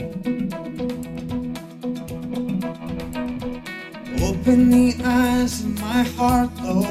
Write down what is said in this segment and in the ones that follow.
Open the eyes of my heart, Lord.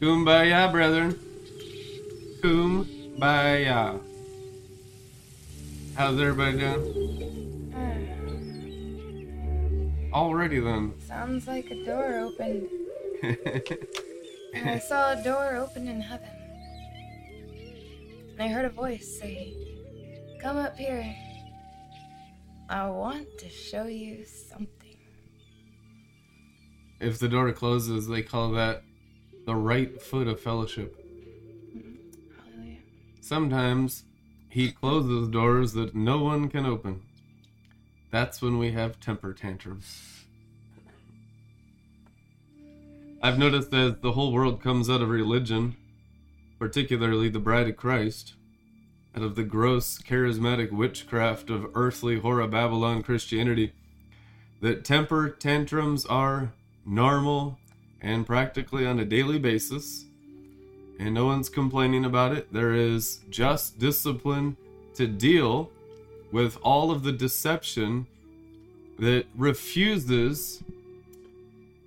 Kumbaya, brethren. Kumbaya. How's everybody doing? Hmm. Already then. Sounds like a door opened. And I saw a door open in heaven. And I heard a voice say, Come up here. I want to show you something. If the door closes, they call that the right foot of fellowship. Hallelujah. Sometimes he closes doors that no one can open. That's when we have temper tantrums. I've noticed that the whole world comes out of religion, particularly the bride of Christ, out of the gross charismatic witchcraft of earthly horror Babylon Christianity, that temper tantrums are normal and practically on a daily basis and no one's complaining about it. There is just discipline to deal with all of the deception that refuses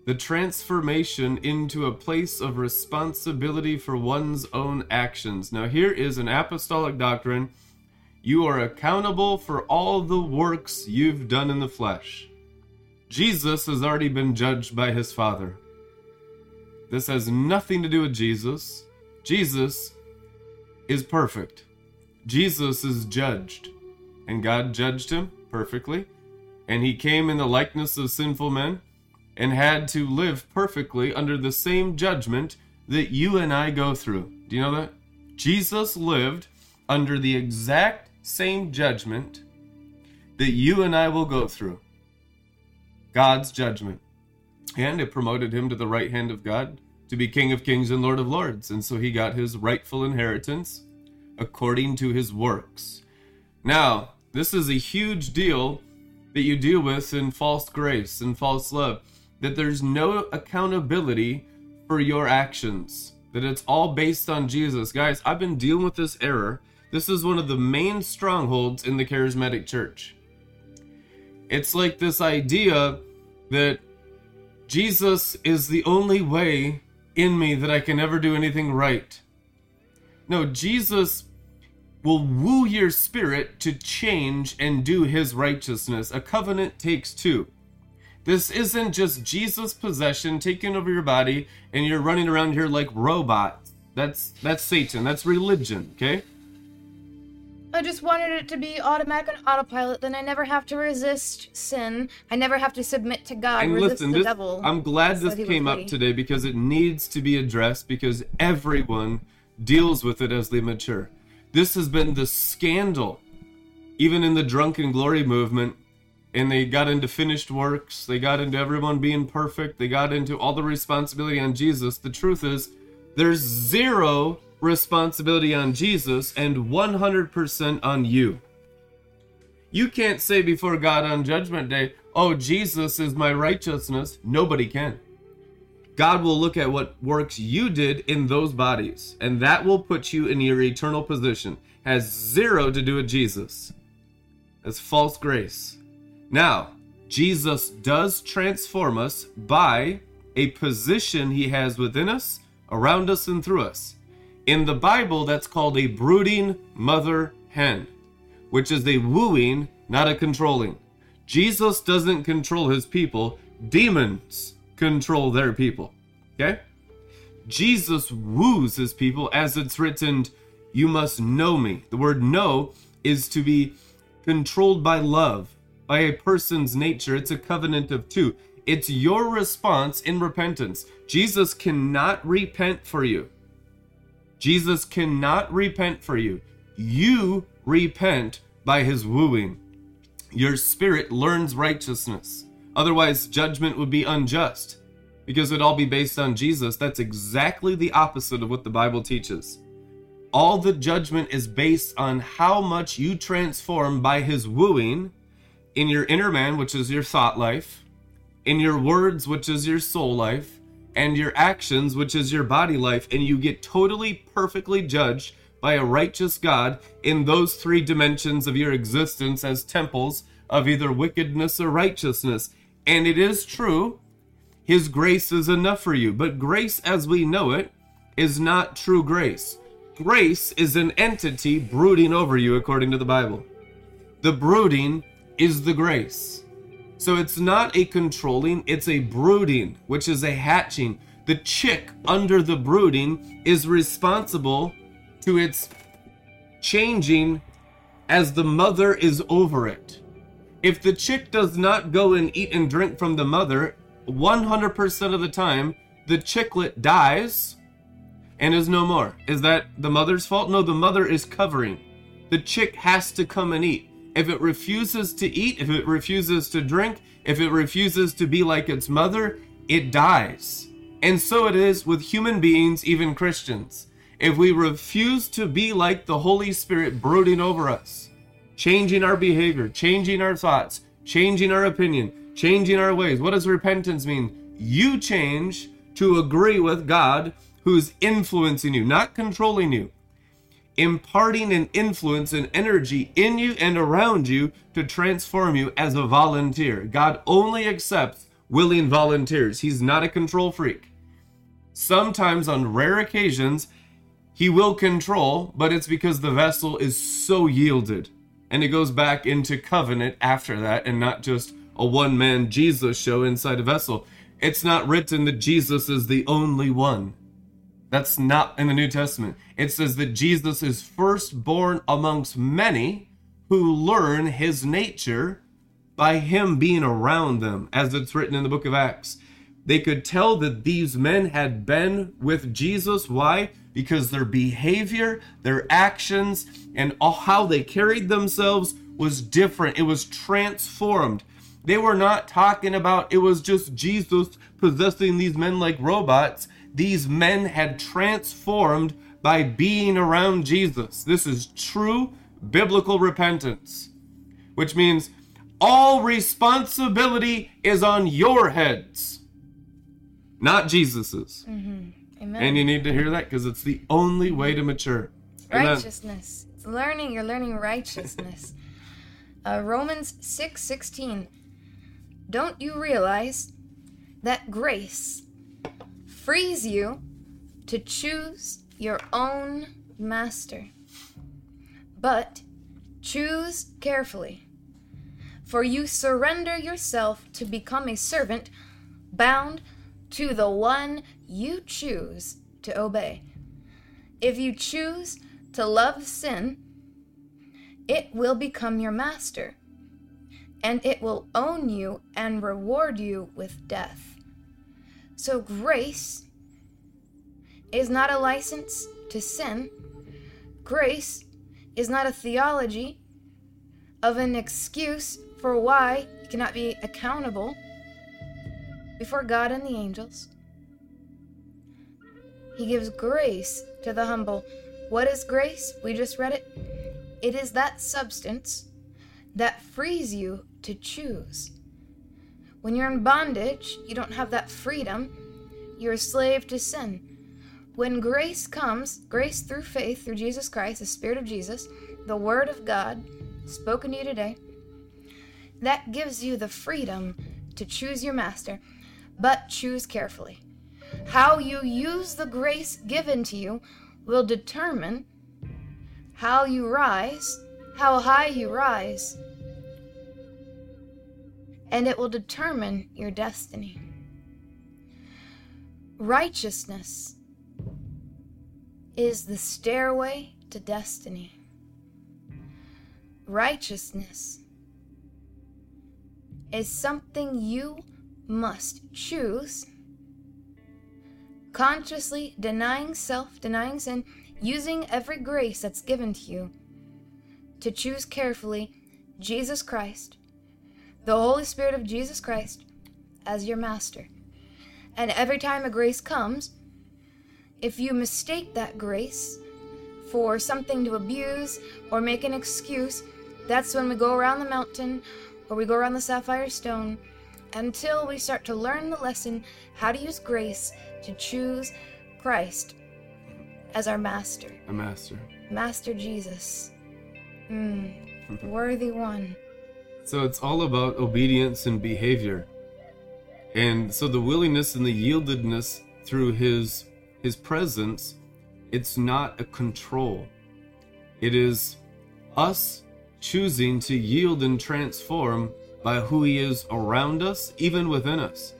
the transformation into a place of responsibility for one's own actions. Now, here is an apostolic doctrine you are accountable for all the works you've done in the flesh. Jesus has already been judged by his Father. This has nothing to do with Jesus. Jesus is perfect. Jesus is judged. and God judged him perfectly. And he came in the likeness of sinful men and had to live perfectly under the same judgment that you and I go through. Do you know that? Jesus lived under the exact same judgment that you and I will go through. God's judgment. And it promoted him to the right hand of God to be King of Kings and Lord of Lords. And so he got his rightful inheritance according to his works. Now, this is a huge deal that you deal with in false grace and false love that there's no accountability for your actions, that it's all based on Jesus. Guys, I've been dealing with this error. This is one of the main strongholds in the charismatic church. It's like this idea that Jesus is the only way in me that I can ever do anything right. No, Jesus will woo your spirit to change and do his righteousness. A covenant takes two. This isn't just Jesus possession taking over your body and you're running around here like robots. That's that's Satan. That's religion, okay? I just wanted it to be automatic and autopilot, then I never have to resist sin. I never have to submit to God, And resist listen, the this, devil. I'm glad this came up today because it needs to be addressed because everyone deals with it as they mature. This has been the scandal, even in the drunken glory movement. And they got into finished works, they got into everyone being perfect, they got into all the responsibility on Jesus. The truth is, there's zero responsibility on Jesus and 100% on you. You can't say before God on Judgment Day, Oh, Jesus is my righteousness. Nobody can. God will look at what works you did in those bodies, and that will put you in your eternal position. Has zero to do with Jesus. That's false grace. Now, Jesus does transform us by a position he has within us, around us, and through us. In the Bible, that's called a brooding mother hen, which is a wooing, not a controlling. Jesus doesn't control his people, demons control their people. Okay? Jesus woos his people as it's written, You must know me. The word know is to be controlled by love, by a person's nature. It's a covenant of two. It's your response in repentance. Jesus cannot repent for you. Jesus cannot repent for you. You repent by his wooing. Your spirit learns righteousness. Otherwise, judgment would be unjust because it'd all be based on Jesus. That's exactly the opposite of what the Bible teaches. All the judgment is based on how much you transform by his wooing in your inner man, which is your thought life, in your words, which is your soul life, and your actions, which is your body life, and you get totally perfectly judged by a righteous God in those three dimensions of your existence as temples of either wickedness or righteousness. And it is true, His grace is enough for you, but grace as we know it is not true grace. Grace is an entity brooding over you, according to the Bible. The brooding is the grace. So it's not a controlling, it's a brooding, which is a hatching. The chick under the brooding is responsible to its changing as the mother is over it. If the chick does not go and eat and drink from the mother, 100% of the time, the chicklet dies and is no more. Is that the mother's fault? No, the mother is covering. The chick has to come and eat. If it refuses to eat, if it refuses to drink, if it refuses to be like its mother, it dies. And so it is with human beings, even Christians. If we refuse to be like the Holy Spirit brooding over us, changing our behavior, changing our thoughts, changing our opinion, changing our ways, what does repentance mean? You change to agree with God who's influencing you, not controlling you imparting an influence and energy in you and around you to transform you as a volunteer. God only accepts willing volunteers. He's not a control freak. Sometimes, on rare occasions, he will control, but it's because the vessel is so yielded. And it goes back into covenant after that and not just a one man Jesus show inside a vessel. It's not written that Jesus is the only one. That's not in the New Testament. It says that Jesus is firstborn amongst many who learn his nature by him being around them, as it's written in the book of Acts. They could tell that these men had been with Jesus. Why? Because their behavior, their actions, and how they carried themselves was different. It was transformed. They were not talking about it was just Jesus possessing these men like robots. These men had transformed by being around Jesus. This is true biblical repentance, which means all responsibility is on your heads, not Jesus's. Amen. And you need to hear that because it's the only way to mature. Amen. righteousness. It's learning. You're learning righteousness. uh, Romans six sixteen. Don't you realize that grace frees you to choose your own master? But choose carefully, for you surrender yourself to become a servant bound to the one you choose to obey. If you choose to love sin, it will become your master, and it will own you and reward you with death. So, grace is not a license to sin. Grace is not a theology of an excuse for why you cannot be accountable before God and the angels. He gives grace to the humble. What is grace? We just read it. It is that substance that frees you to choose. When you're in bondage, you don't have that freedom. You're a slave to sin. When grace comes, grace through faith, through Jesus Christ, the Spirit of Jesus, the Word of God spoken to you today, that gives you the freedom to choose your master, but choose carefully. How you use the grace given to you will determine how you rise, how high you rise, and it will determine your destiny. Righteousness is the stairway to destiny. Righteousness is something you must choose, consciously denying self, denying sin, using every grace that's given to you to choose carefully Jesus Christ, the Holy Spirit of Jesus Christ, as your master. And every time a grace comes, if you mistake that grace for something to abuse or make an excuse, that's when we go around the mountain or we go around the sapphire stone until we start to learn the lesson how to use grace to choose Christ as our master. A master. Master Jesus. Mm, worthy one. So it's all about obedience and behavior. And so the willingness and the yieldedness through his his presence, it's not a control. It is us choosing to yield and transform by who he is around us, even within us.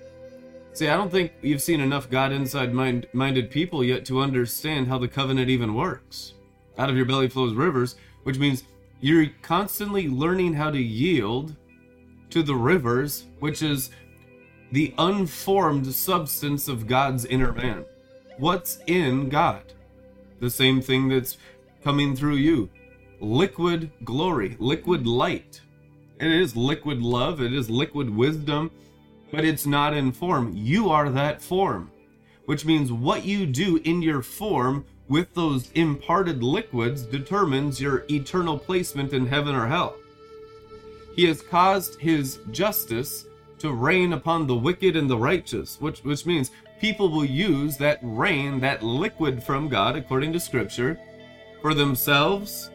See, I don't think you've seen enough God inside mind, minded people yet to understand how the covenant even works. Out of your belly flows rivers, which means you're constantly learning how to yield to the rivers, which is the unformed substance of God's inner man. What's in God? The same thing that's coming through you liquid glory, liquid light. It is liquid love, it is liquid wisdom, but it's not in form. You are that form, which means what you do in your form with those imparted liquids determines your eternal placement in heaven or hell. He has caused his justice to reign upon the wicked and the righteous, which, which means people will use that rain, that liquid from God, according to Scripture, for themselves,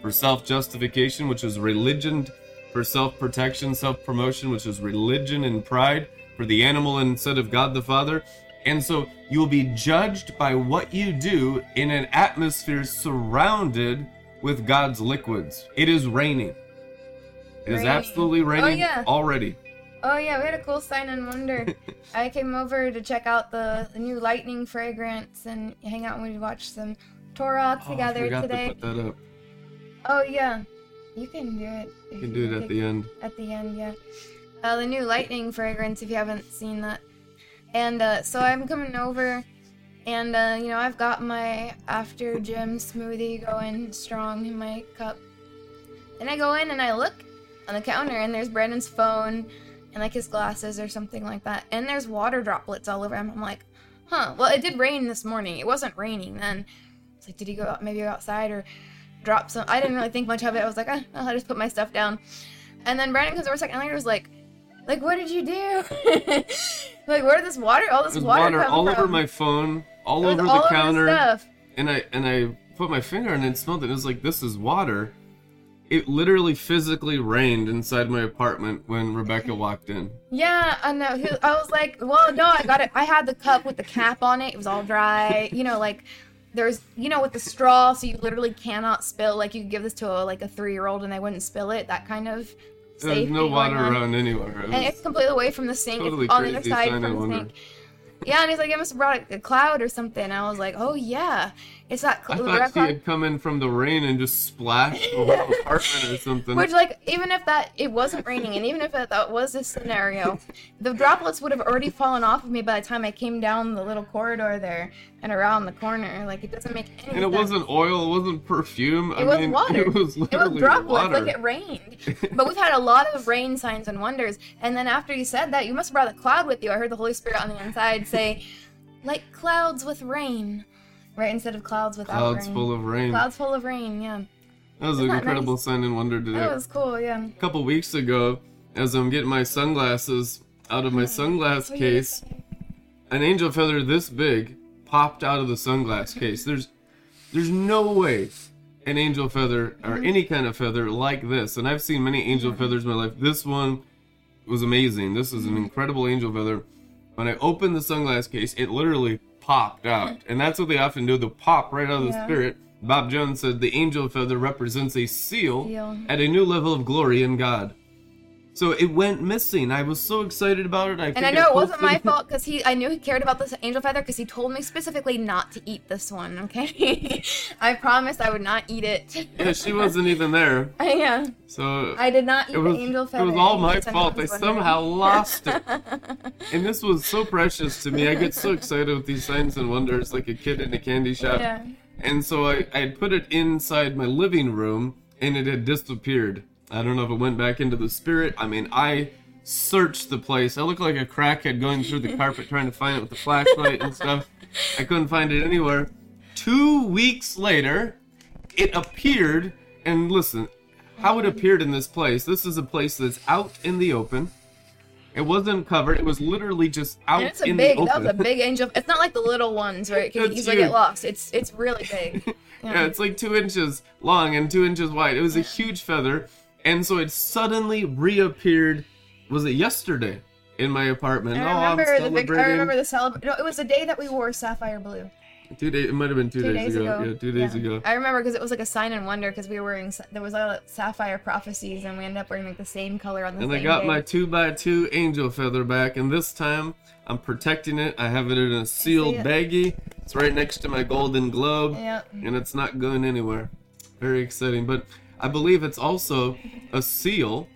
for self justification, which is religion, for self protection, self promotion, which is religion and pride, for the animal instead of God the Father. And so you will be judged by what you do in an atmosphere surrounded with God's liquids. It is raining. It is Raining. absolutely Oh, raining yeah. already. Oh yeah, we had a cool sign and wonder. I came over to check out the, the new lightning fragrance and hang out and we watched some Torah Oh, together forgot today. to put that up. Oh yeah. You can do it. You can do it at the end. At the end, yeah. Uh, the new lightning fragrance, if you haven't seen that. And uh, so I'm coming over, and uh, you know I've got my after gym smoothie going strong in my cup. And I go in and I look on the counter, and there's Brandon's phone and like his glasses or something like that, and there's water droplets all over him. I'm like, huh. Well, it did rain this morning. It wasn't raining then. It's like, did he go out, maybe outside or drop some? I didn't really think much of it. I was like, ah, I'll just put my stuff down. And then Brandon comes over a second later, was like, like, what did you do? like, where did this water, all this There's water, water come all from? over my phone, all over all the counter, and I and I put my finger and it and smelled it. It was like this is water. It literally physically rained inside my apartment when Rebecca walked in. Yeah, I know. I was like, well, no, I got it. I had the cup with the cap on it. It was all dry. You know, like there's, you know, with the straw, so you literally cannot spill. Like you could give this to a like a three year old and they wouldn't spill it. That kind of There's no water around anywhere. It And it's completely away from the sink. Totally it's on the other side from the sink. Yeah, and he's like, I must have brought a cloud or something. And I was like, oh yeah, it's that I thought she had come in from the rain and just splashed the whole apartment or something. Which, like, even if that it wasn't raining, and even if that, that was a scenario, the droplets would have already fallen off of me by the time I came down the little corridor there and around the corner. Like, it doesn't make any and it sense. wasn't oil, it wasn't perfume. It I was mean, water. It was It was literally droplets, water. like it rained. But we've had a lot of rain signs and wonders. And then after you said that, you must have brought a cloud with you. I heard the Holy Spirit on the inside say, like clouds with rain, right instead of clouds without Clouds rain. full of rain. Clouds full of rain. Yeah, that was Isn't an that incredible nice? sign and wonder today. that was cool. Yeah. A couple weeks ago, as I'm getting my sunglasses out of my sunglass What were you case, an angel feather this big popped out of the sunglass case. There's there's no way an angel feather or any kind of feather like this. And I've seen many angel feathers in my life. This one was amazing. This is an Mm-hmm. incredible angel feather. When I opened the sunglass case, it literally popped out. Hmm. And that's what they often do. They'll pop right out of the spirit. Bob Jones said the angel feather represents a seal Seal. at a new level of glory in God. So it went missing. I was so excited about it. I And I know it wasn't my fault because he, I knew he cared about this angel feather because he told me specifically not to eat this one. Okay, I promised I would not eat it. Yeah, she wasn't even there. yeah, So I did not eat was, the angel feather. it was all my fault. I anyone was wondering. somehow lost it. And this was so precious to me. I get so excited with these signs and wonders like a kid in a candy shop. Yeah. And so I, I put it inside my living room and it had disappeared. I don't know if it went back into the spirit. I mean, I searched the place. I looked like a crackhead going through the carpet trying to find it with the flashlight and stuff. I couldn't find it anywhere. Two weeks later, it appeared. And listen, how it appeared in this place. This is a place that's out in the open. It wasn't covered. It was literally just out it's a in big. the That was a big angel. It's not like the little ones where it can easily get lost. It's it's really big. Yeah, it's like two inches long and two inches wide. It was a huge feather, and so it suddenly reappeared. Was it yesterday in my apartment? I oh, I'm remember the big. I remember the celebration. No, it was the day that we wore sapphire blue. Two days. It might have been two, Two days, ago. Yeah, two days Yeah. ago. I remember because it was like a sign and wonder because we were wearing. There was a sapphire prophecies and we ended up wearing like the same color on the And I got day. my two by two angel feather back, and this time I'm protecting it. I have it in a sealed baggie. It's right next to my golden globe, Yep. and it's not going anywhere. Very exciting, but I believe it's also a seal.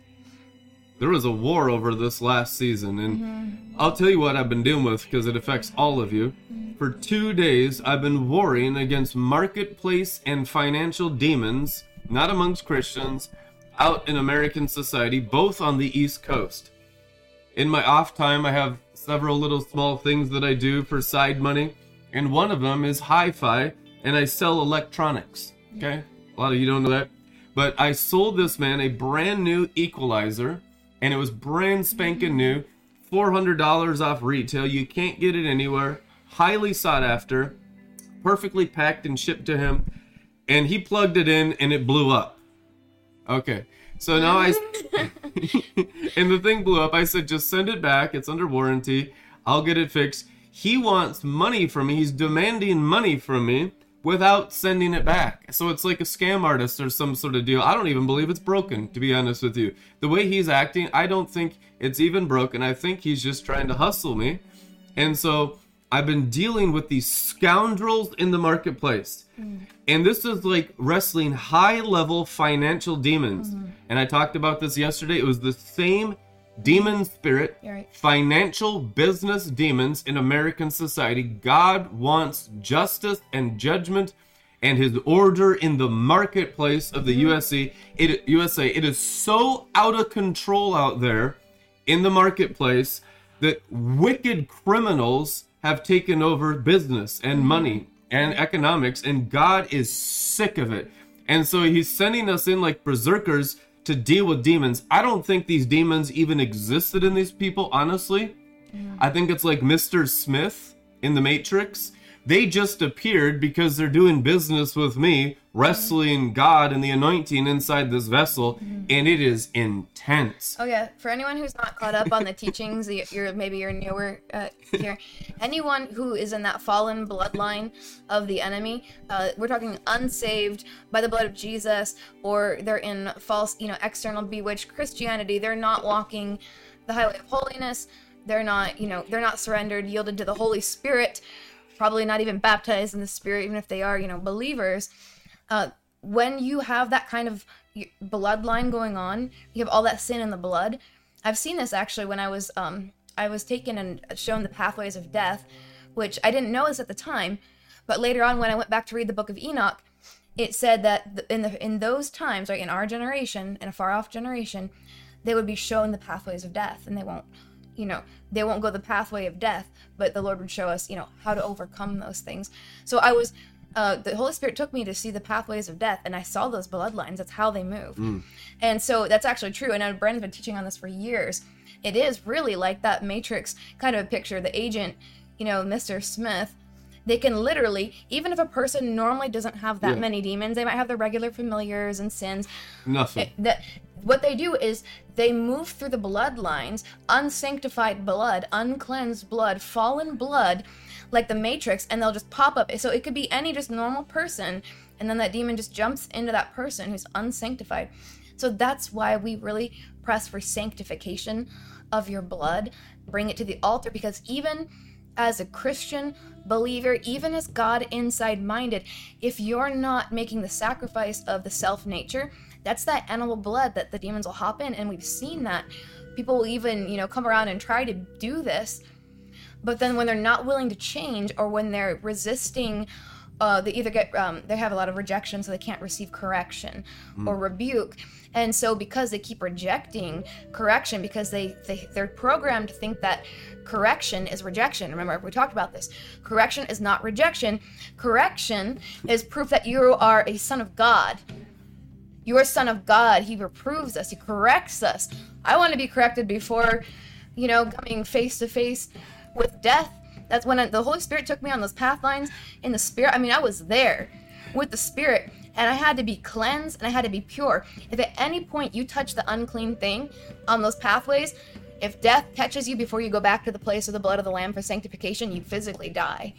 There was a war over this last season, and Mm-hmm. I'll tell you what I've been dealing with because it affects all of you. For two days, I've been warring against marketplace and financial demons, not amongst Christians, out in American society, both on the East Coast. In my off time, I have several little small things that I do for side money, and one of them is hi fi, and I sell electronics. Okay? A lot of you don't know that. But I sold this man a brand new equalizer, and it was brand spanking new, $400 off retail. You can't get it anywhere. Highly sought after, perfectly packed and shipped to him, and he plugged it in and it blew up. Okay. So now I and the thing blew up. I said, just send it back. It's under warranty. I'll get it fixed. He wants money from me. He's demanding money from me without sending it back. So it's like a scam artist or some sort of deal. I don't even believe it's broken, to be honest with you. The way he's acting, I don't think it's even broken. I think he's just trying to hustle me. And so I've been dealing with these scoundrels in the marketplace. Mm. And this is like wrestling high level financial demons. Mm-hmm. And I talked about this yesterday. It was the same demon spirit, right. financial business demons in American society. God wants justice and judgment and his order in the marketplace of the mm-hmm. USA. It, USA. It is so out of control out there in the marketplace that wicked criminals have taken over business and mm-hmm. money and economics, and God is sick of it. And so he's sending us in like berserkers to deal with demons. I don't think these demons even existed in these people, honestly. I think it's like Mr. Smith in The Matrix. They just appeared because they're doing business with me, wrestling God and the anointing inside this vessel, and it is intense. Oh yeah, for anyone who's not caught up on the teachings, you- you're maybe you're newer uh, here. Anyone who is in that fallen bloodline of the enemy, uh, we're talking unsaved by the blood of Jesus, or they're in false, you know, external bewitched Christianity. They're not walking the highway of holiness. They're not, you know, they're not surrendered, yielded to the Holy Spirit. Probably not even baptized in the Spirit, even if they are, you know, believers uh, when you have that kind of bloodline going on, you have all that sin in the blood. I've seen this actually when I was um, I was taken and shown the pathways of death, which I didn't know this at the time, but later on when I went back to read the book of Enoch, it said that in the in those times, right in our generation, in a far off generation, they would be shown the pathways of death, and they won't, you know, they won't go the pathway of death, but the Lord would show us, you know, how to overcome those things. So I was uh, the Holy Spirit took me to see the pathways of death, and I saw those bloodlines. That's how they move. And so that's actually true. And I know Brandon's been teaching on this for years. It is really like that Matrix kind of a picture. The agent, you know, Mr. Smith, they can literally, even if a person normally doesn't have that Yeah. many demons, they might have their regular familiars and sins Nothing. that what they do is they move through the bloodlines unsanctified blood uncleansed blood fallen blood like the matrix and they'll just pop up. So it could be any just normal person and then that demon just jumps into that person who's unsanctified. So that's why we really press for sanctification of your blood bring it to the altar because even as a Christian believer, even as God inside minded, if you're not making the sacrifice of the self nature, that's that animal blood that the demons will hop in. And we've seen that. People will even, you know, come around and try to do this. But then when they're not willing to change or when they're resisting, uh, they either get, um, they have a lot of rejection, so they can't receive correction or rebuke. And so because they keep rejecting correction, because they, they, they're programmed to think that correction is rejection. Remember, we talked about this. Correction is not rejection. Correction is proof that you are a son of God. You are a son of God. He reproves us. He corrects us. I want to be corrected before, you know, coming face to face with death. That's when I, the Holy Spirit took me on those path lines in the Spirit. I mean, I was there with the Spirit, and I had to be cleansed and I had to be pure. If at any point you touch the unclean thing on those pathways, if death catches you before you go back to the place of the blood of the Lamb for sanctification, you physically die.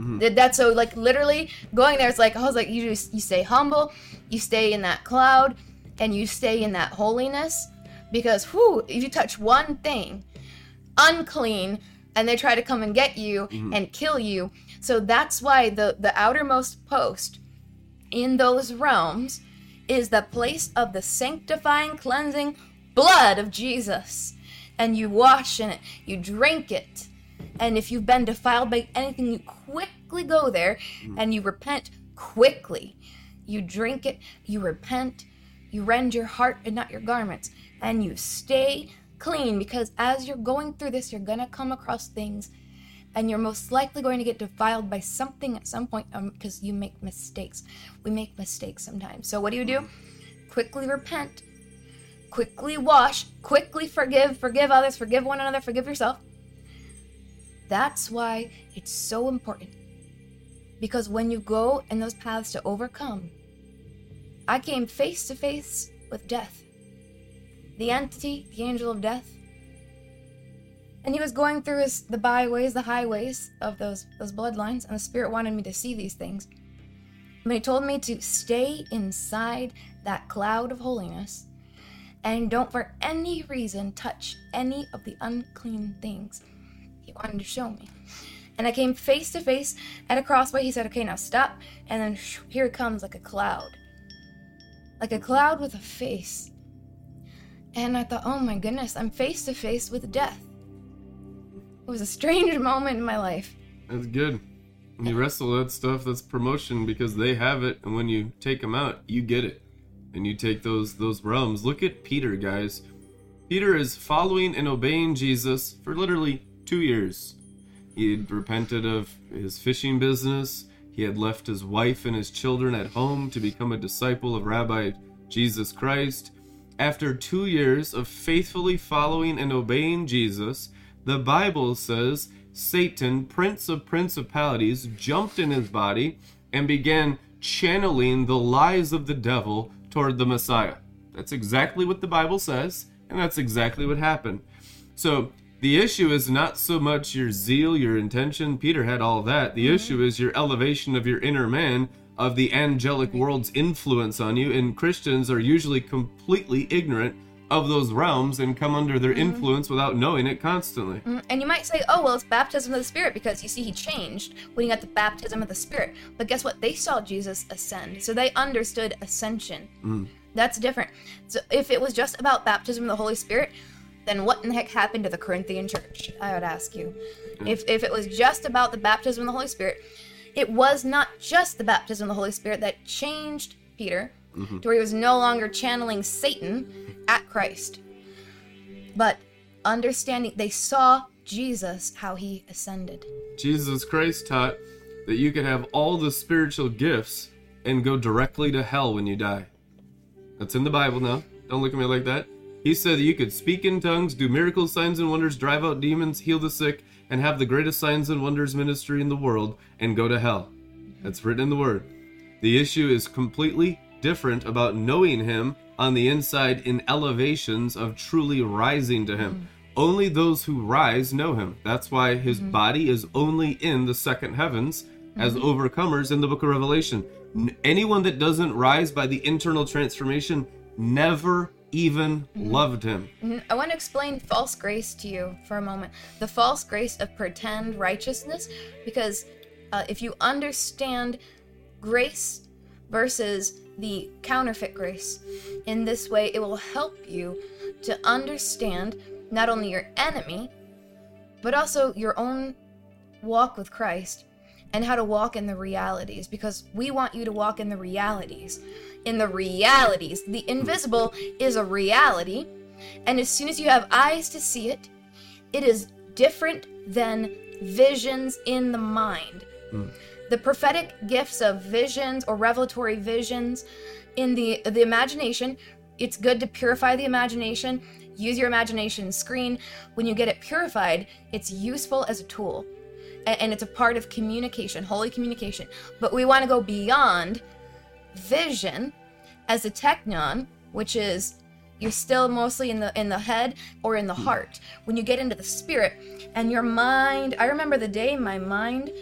Mm-hmm. Did that- That's so like literally going there. It's like I was like you just you stay humble, you stay in that cloud, and you stay in that holiness, because who if you touch one thing unclean, and they try to come and get you mm-hmm. and kill you. So that's why the the outermost post in those realms is the place of the sanctifying, cleansing blood of Jesus. And you wash in it, you drink it. And if you've been defiled by anything, you quickly go there hmm. and you repent quickly. You drink it, you repent, you rend your heart and not your garments, and you stay clean because as you're going through this, you're going to come across things and you're most likely going to get defiled by something at some point um, because you make mistakes. We make mistakes sometimes. So, what do you do? Quickly repent, quickly wash, quickly forgive, forgive others, forgive one another, forgive yourself. That's why it's so important. Because when you go in those paths to overcome, I came face to face with death. The entity, the angel of death, and he was going through his, the byways, the highways of those those bloodlines, and the spirit wanted me to see these things. But he told me to stay inside that cloud of holiness and don't for any reason touch any of the unclean things. Wanted to show me. And I came face to face at a crossway. He said, Okay, now stop. And then shoo, here comes like a cloud. Like a cloud with a face. And I thought, Oh my goodness, I'm face to face with death. It was a strange moment in my life. That's good. When you wrestle that stuff, that's promotion because they have it, and when you take them out, you get it, and you take those those realms. Look at Peter, guys. Peter is following and obeying Jesus for literally two years. He had repented of his fishing business. He had left his wife and his children at home to become a disciple of Rabbi Jesus Christ. After two years of faithfully following and obeying Jesus, the Bible says Satan, prince of principalities, jumped in his body and began channeling the lies of the devil toward the Messiah. That's exactly what the Bible says, and that's exactly what happened. So the issue is not so much your zeal, your intention. Peter had all that. The mm-hmm. issue is your elevation of your inner man, of the angelic world's influence on you. And Christians are usually completely ignorant of those realms and come under their mm-hmm. influence without knowing it constantly. Mm, And you might say, oh, well, it's baptism of the Spirit because you see, he changed when he got the baptism of the Spirit. But guess what? They saw Jesus ascend. So they understood ascension. Mm. That's different. So if it was just about baptism of the Holy Spirit, then what in the heck happened to the Corinthian church? I would ask you. If, if it was just about the baptism of the Holy Spirit, it was not just the baptism of the Holy Spirit that changed Peter mm-hmm. to where he was no longer channeling Satan at Christ but understanding they saw Jesus how he ascended. Jesus Christ taught that you could have all the spiritual gifts and go directly to hell when you die. That's in the Bible now. Don't look at me like that. He said that you could speak in tongues, do miracles, signs, and wonders, drive out demons, heal the sick, and have the greatest signs and wonders ministry in the world and go to hell. That's written in the Word. The issue is completely different about knowing Him on the inside in elevations of truly rising to Him. Mm-hmm. Only those who rise know Him. That's why His mm-hmm. body is only in the second heavens as mm-hmm. overcomers in the book of Revelation. Anyone that doesn't rise by the internal transformation never even loved Him. Mhm. I want to explain false grace to you for a moment. The false grace of pretend righteousness, because uh, if you understand grace versus the counterfeit grace in this way, it will help you to understand not only your enemy, but also your own walk with Christ and how to walk in the realities because we want you to walk in the realities. In the realities, the invisible is a reality, and as soon as you have eyes to see it, it is different than visions in the mind. Hmm. The prophetic gifts of visions or revelatory visions in the the imagination, it's good to purify the imagination. Use your imagination screen. When you get it purified, it's useful as a tool and it's a part of communication, holy communication. But we want to go beyond vision as a technon, which is you're still mostly in the in the head or in the hmm. heart. When you get into the spirit and your mind, I remember the day my mind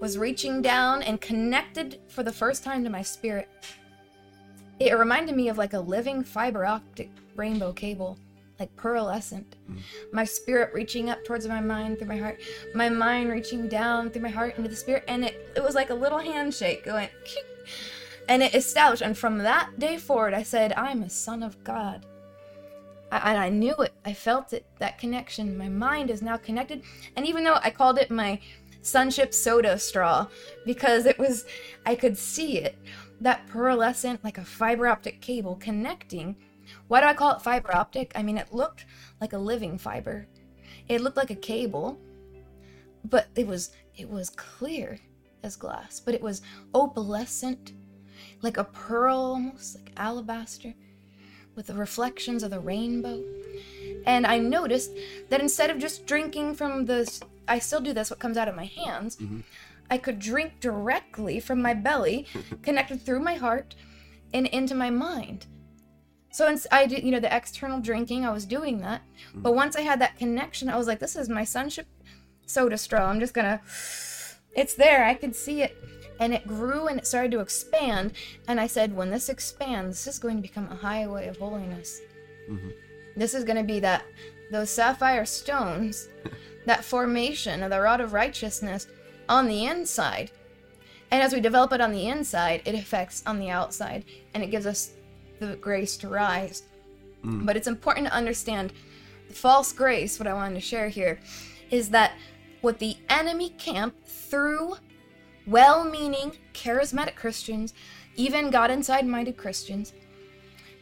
was reaching down and connected for the first time to my spirit. It reminded me of like a living fiber optic rainbow cable, like pearlescent. Hmm. My spirit reaching up towards my mind through my heart, my mind reaching down through my heart into the spirit, and it, it was like a little handshake going, and it established. And from that day forward, I said, I'm a son of God. I, and I knew it. I felt it, that connection. My mind is now connected. And even though I called it my sonship soda straw, because it was, I could see it, that pearlescent, like a fiber optic cable connecting. Why do I call it fiber optic? I mean, it looked like a living fiber. It looked like a cable, but it was it was clear as glass, but it was opalescent, like a pearl almost, like alabaster with the reflections of the rainbow. And I noticed that instead of just drinking from the, I still do this, what comes out of my hands, mm-hmm. I could drink directly from my belly, connected through my heart and into my mind. So I did, you know, the external drinking, I was doing that. Mm-hmm. But once I had that connection, I was like, this is my sonship soda straw. I'm just gonna, it's there. I could see it. And it grew and it started to expand. And I said, when this expands, this is going to become a highway of holiness. Mm-hmm. This is going to be that, those sapphire stones that formation of the rod of righteousness on the inside. And as we develop it on the inside, it affects on the outside and it gives us the grace to rise. Mm. But it's important to understand the false grace, what I wanted to share here, is that what the enemy camp through well meaning, charismatic Christians, even God inside minded Christians,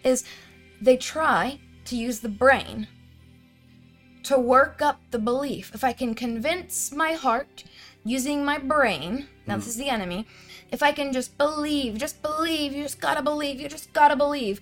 is they try to use the brain to work up the belief. If I can convince my heart using my brain, now this mm-hmm. is the enemy, if I can just believe, just believe, you just gotta believe, you just gotta believe.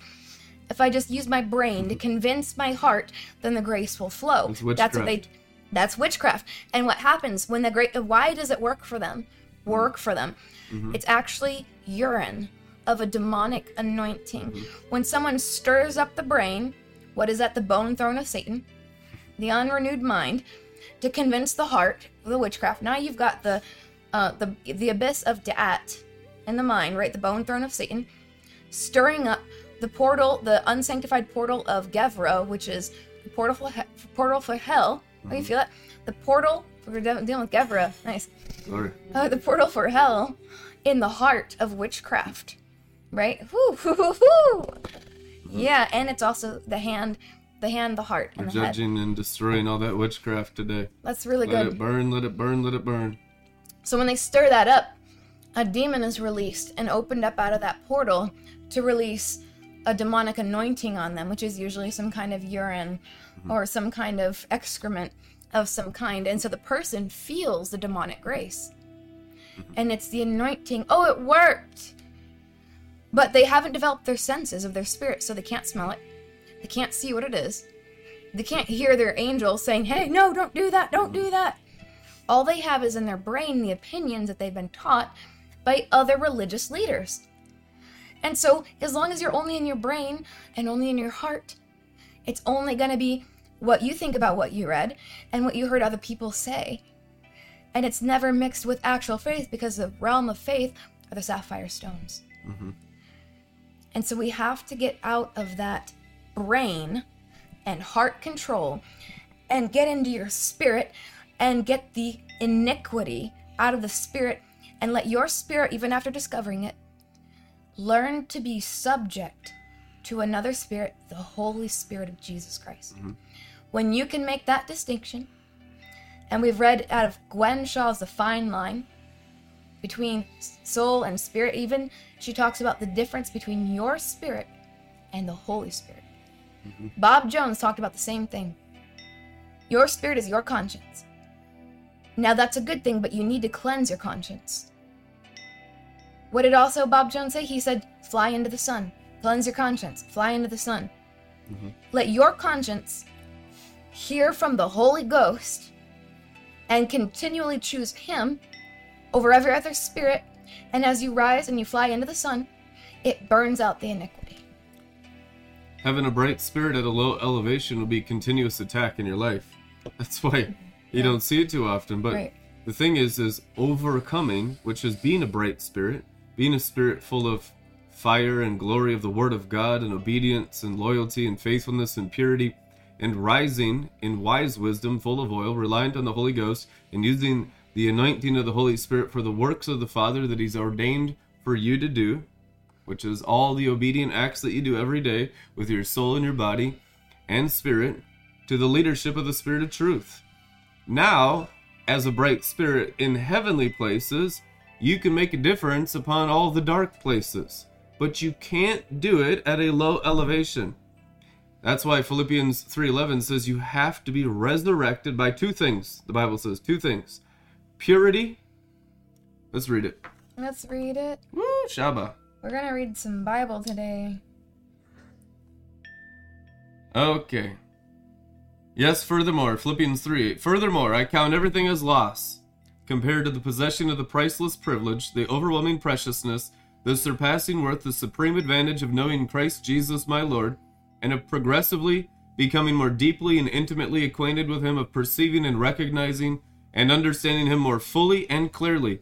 If I just use my brain to mm-hmm. convince my heart, then the grace will flow. It's That's what they that's witchcraft. And what happens when the great why does it work for them? Work mm-hmm. for them. Mm-hmm. It's actually urine of a demonic anointing. Mm-hmm. When someone stirs up the brain, what is that? The bone throne of Satan, the unrenewed mind, to convince the heart of the witchcraft. Now you've got the uh, the the abyss of Da'at in the mind, right? The bone throne of Satan, stirring up the portal, the unsanctified portal of Gevra, which is the portal for he- portal for hell. Oh, you feel it? The portal. We're de- dealing with Gevra. Nice. Sorry. Uh, the portal for hell in the heart of witchcraft, right? Whoo, whoo, whoo, whoo. Yeah, and it's also the hand, the hand, the heart, We're and the head. judging and destroying all that witchcraft today. That's really good. Let good. it burn, let it burn, let it burn. So when they stir that up, a demon is released and opened up out of that portal to release a demonic anointing on them, which is usually some kind of urine or some kind of excrement of some kind. And so the person feels the demonic grace. Mm-hmm. And it's the anointing. Oh, it worked! But they haven't developed their senses of their spirit, so they can't smell it. They can't see what it is. They can't hear their angel saying, hey, no, don't do that, don't do that. All they have is in their brain the opinions that they've been taught by other religious leaders. And so, as long as you're only in your brain and only in your heart, it's only going to be what you think about what you read and what you heard other people say. And it's never mixed with actual faith because the realm of faith are the sapphire stones. Mm-hmm. And so we have to get out of that brain and heart control and get into your spirit and get the iniquity out of the spirit and let your spirit, even after discovering it, learn to be subject to another spirit, the Holy Spirit of Jesus Christ. Mm-hmm. When you can make that distinction, and we've read out of Gwen Shaw's The Fine Line between soul and spirit, even she talks about the difference between your spirit and the Holy Spirit. Mm-hmm. Bob Jones talked about the same thing. Your spirit is your conscience. Now that's a good thing, but you need to cleanse your conscience. What did also Bob Jones say? He said, fly into the sun. Cleanse your conscience. Fly into the sun. Mm-hmm. Let your conscience hear from the Holy Ghost and continually choose Him over every other spirit. And as you rise and you fly into the sun, it burns out the iniquity. Having a bright spirit at a low elevation will be continuous attack in your life. That's why you don't see it too often. But Right. the thing is, is overcoming, which is being a bright spirit, being a spirit full of fire and glory of the Word of God and obedience and loyalty and faithfulness and purity, and rising in wise wisdom, full of oil, reliant on the Holy Ghost, and using the anointing of the Holy Spirit for the works of the Father that He's ordained for you to do, which is all the obedient acts that you do every day with your soul and your body and spirit to the leadership of the Spirit of truth. Now, as a bright spirit in heavenly places, you can make a difference upon all the dark places, but you can't do it at a low elevation. That's why Philippians 3:11 says you have to be resurrected by two things. The Bible says two things. Purity. Let's read it. Let's read it. Woo, Shabbat. We're going to read some Bible today. Okay. Yes, furthermore, Philippians 3. Furthermore, I count everything as loss, compared to the possession of the priceless privilege, the overwhelming preciousness, the surpassing worth, the supreme advantage of knowing Christ Jesus my Lord, and of progressively becoming more deeply and intimately acquainted with Him, of perceiving and recognizing and understanding Him more fully and clearly.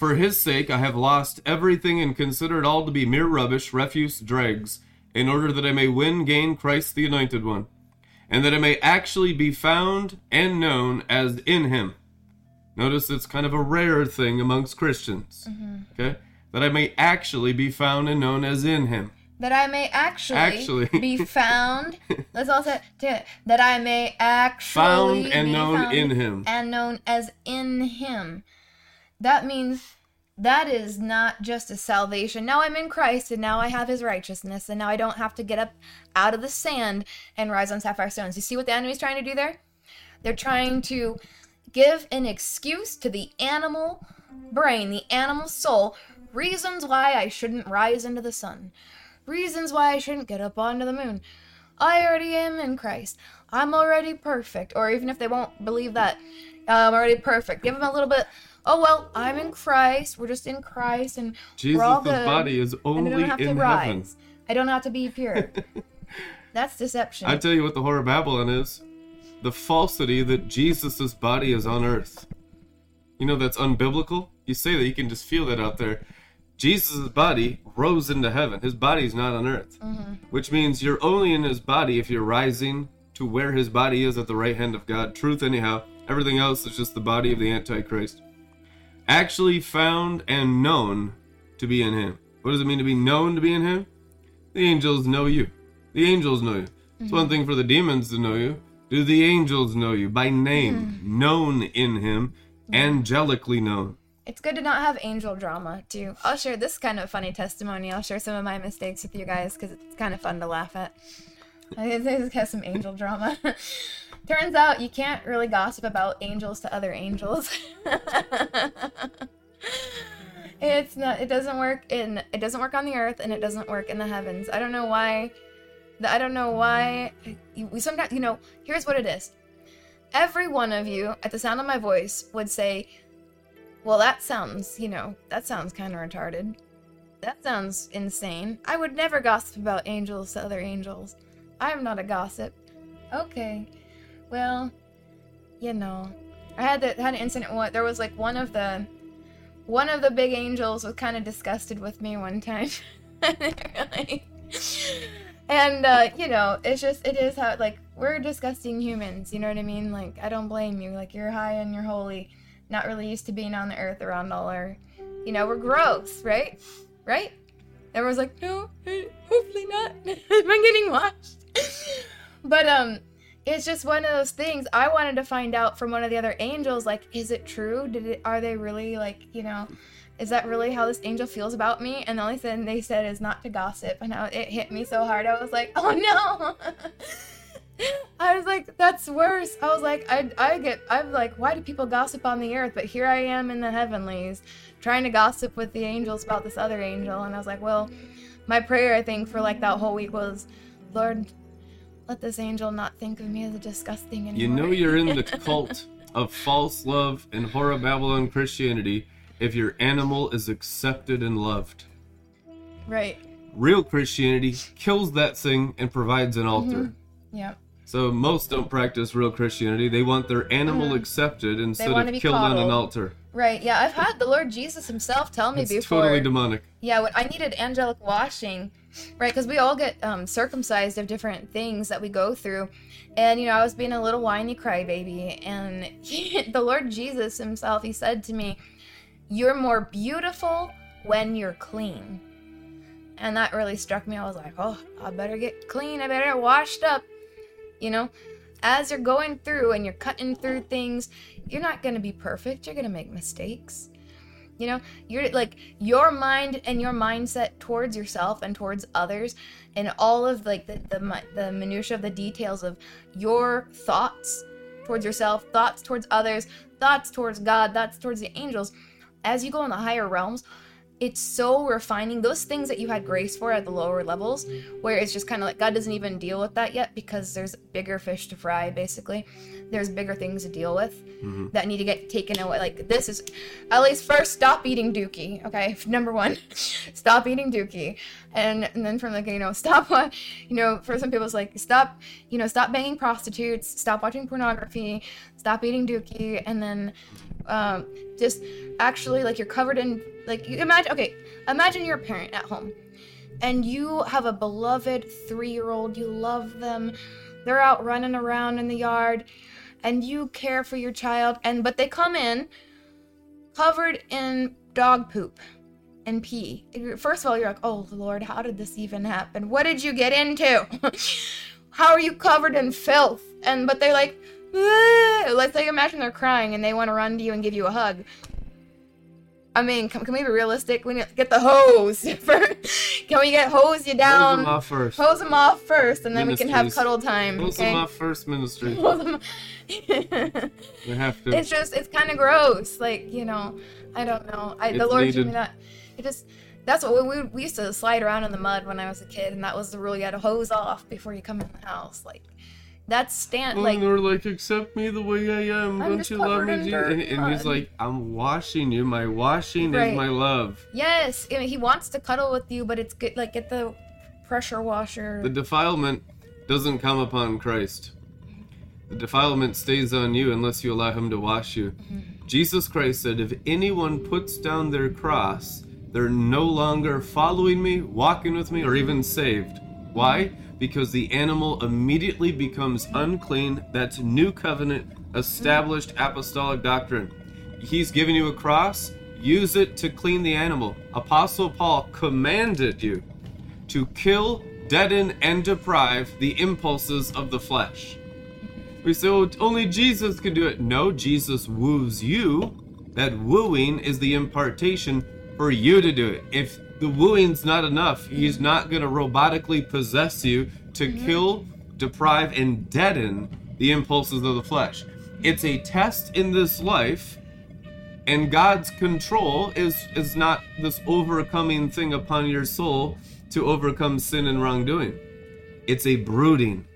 For his sake I have lost everything and consider it all to be mere rubbish, refuse, dregs, in order that I may win gain Christ the Anointed One, and that I may actually be found and known as in him. Notice it's kind of a rare thing amongst Christians. Mm-hmm. Okay? That I may actually be found and known as in him. That I may actually, Actually. be found. Let's all say it. That I may actually Found and be known found in him. and known as in Him. That means that is not just a salvation. Now I'm in Christ, and now I have His righteousness, and now I don't have to get up out of the sand and rise on sapphire stones. You see what the enemy's trying to do there? They're trying to give an excuse to the animal brain, the animal soul, reasons why I shouldn't rise into the sun, reasons why I shouldn't get up onto the moon. I already am in Christ. I'm already perfect. Or even if they won't believe that, I'm already perfect. Give them a little bit. Oh well, I'm in Christ. We're just in Christ, and Jesus' body is only in heaven. rise. I don't have to be pure. That's deception. I tell you what the horror of Babylon is the falsity that Jesus' body is on earth. You know that's unbiblical? You say that, you can just feel that out there. Jesus' body rose into heaven. His body's not on earth. Mm-hmm. Which means you're only in his body if you're rising to where his body is at the right hand of God. Truth, anyhow. Everything else is just the body of the Antichrist. Actually found and known to be in him. What does it mean to be known to be in him? The angels know you. The angels know you. It's one mm-hmm. thing for the demons to know you. Do the angels know you by name, mm-hmm. known in him, angelically known? It's good to not have angel drama too. I'll share this kind of funny testimony. I'll share some of my mistakes with you guys because it's kind of fun to laugh at. I just have some angel drama. Turns out you can't really gossip about angels to other angels. it's not. It doesn't work in. It doesn't work on the earth, and it doesn't work in the heavens. I don't know why. I don't know why. We sometimes, you know. Here's what it is. Every one of you, at the sound of my voice, would say, well, that sounds, you know, that sounds kind of retarded. That sounds insane. I would never gossip about angels to other angels. I am not a gossip. Okay. Well, you know, I had that had an incident. What there was like one of the one of the big angels was kind of disgusted with me one time. And uh, you know, it's just it is how like we're disgusting humans. You know what I mean? Like I don't blame you. Like you're high and you're holy not really used to being on the earth around all our, you know, we're gross, right? Right? Everyone's like, no, hopefully not. I'm getting washed. but um, it's just one of those things. I wanted to find out from one of the other angels, like, is it true? Did it? Are they really like, you know? Is that really how this angel feels about me? And the only thing they said is not to gossip. And I, it hit me so hard. I was like, oh no. I was like, that's worse. I was like, I, I get, I'm like, why do people gossip on the earth? But here I am in the heavenlies, trying to gossip with the angels about this other angel. And I was like, well, my prayer, I think, for like that whole week was, Lord, let this angel not think of me as a disgusting anymore. You know you're in the cult of false love and horror Babylon Christianity if your animal is accepted and loved. right. Real Christianity kills that thing and provides an altar. Mm-hmm. Yeah. So most don't practice real Christianity. They want their animal accepted instead Mm-hmm. of killed on an altar. Right. Yeah. I've had the Lord Jesus Himself tell me before. It's before. totally demonic. Yeah, when I needed angelic washing, right? Because we all get um, circumcised of different things that we go through. And, you know, I was being a little whiny crybaby. And he, the Lord Jesus himself, he said to me, You're more beautiful when you're clean. And that really struck me. I was like, Oh, I better get clean. I better get washed up. You know, as you're going through and you're cutting through things, you're not going to be perfect. You're going to make mistakes. You know, you're like your mind and your mindset towards yourself and towards others, and all of like the the, the minutia of the details of your thoughts towards yourself, thoughts towards others, thoughts towards God, thoughts towards the angels. As you go in the higher realms, it's so refining those things that you had grace for at the lower levels, where it's just kind of like God doesn't even deal with that yet because there's bigger fish to fry, basically. There's bigger things to deal with that need to get taken away. Like, this is at least first stop eating dookie, okay? Number one, stop eating dookie. And, and then from like, you know, stop, uh, you know, for some people, it's like, stop, you know, stop banging prostitutes, stop watching pornography, stop eating dookie, and then um, just actually like you're covered in like you imagine okay imagine you're a parent at home and you have a beloved three-year-old you love them they're out running around in the yard and you care for your child and but they come in covered in dog poop and pee. First of all, you're like, "Oh Lord, how did this even happen? What did you get into? how are you covered in filth?" And but they're like, let's like imagine they're crying and they want to run to you and give you a hug. I mean, can, can we be realistic? We need to get the hose. first. can we get hose you down? them off first. Hose them off first, and then we can have cuddle time. Close okay? them off first, ministry. Hose We have to. it's just it's kind of gross like you know i don't know i the lord needed. gave me that it just that's what we, we used to slide around in the mud when i was a kid and that was the rule you had to hose off before you come in the house like that's stand Oh, like they're like, accept me the way I am. I'm Don't you love me? in Jesus?" And, and he's like, I'm washing you. My washing Right. is my love. yes I mean, he wants to cuddle with you but it's good like get the pressure washer The defilement doesn't come upon Christ. The defilement stays on you unless you allow him to wash you. Mm-hmm. Jesus Christ said, If anyone puts down their cross, they're no longer following me, walking with me, or even saved. Why? Because the animal immediately becomes unclean. That's new covenant, established apostolic doctrine. He's given you a cross, use it to clean the animal. Apostle Paul commanded you to kill, deaden, and deprive the impulses of the flesh. We say, oh, only Jesus can do it. No, Jesus woos you. That wooing is the impartation for you to do it. If the wooing's not enough, he's not going to robotically possess you to mm-hmm. kill, deprive, and deaden the impulses of the flesh. It's a test in this life and God's control is is not this overcoming thing upon your soul to overcome sin and wrongdoing. It's a brooding.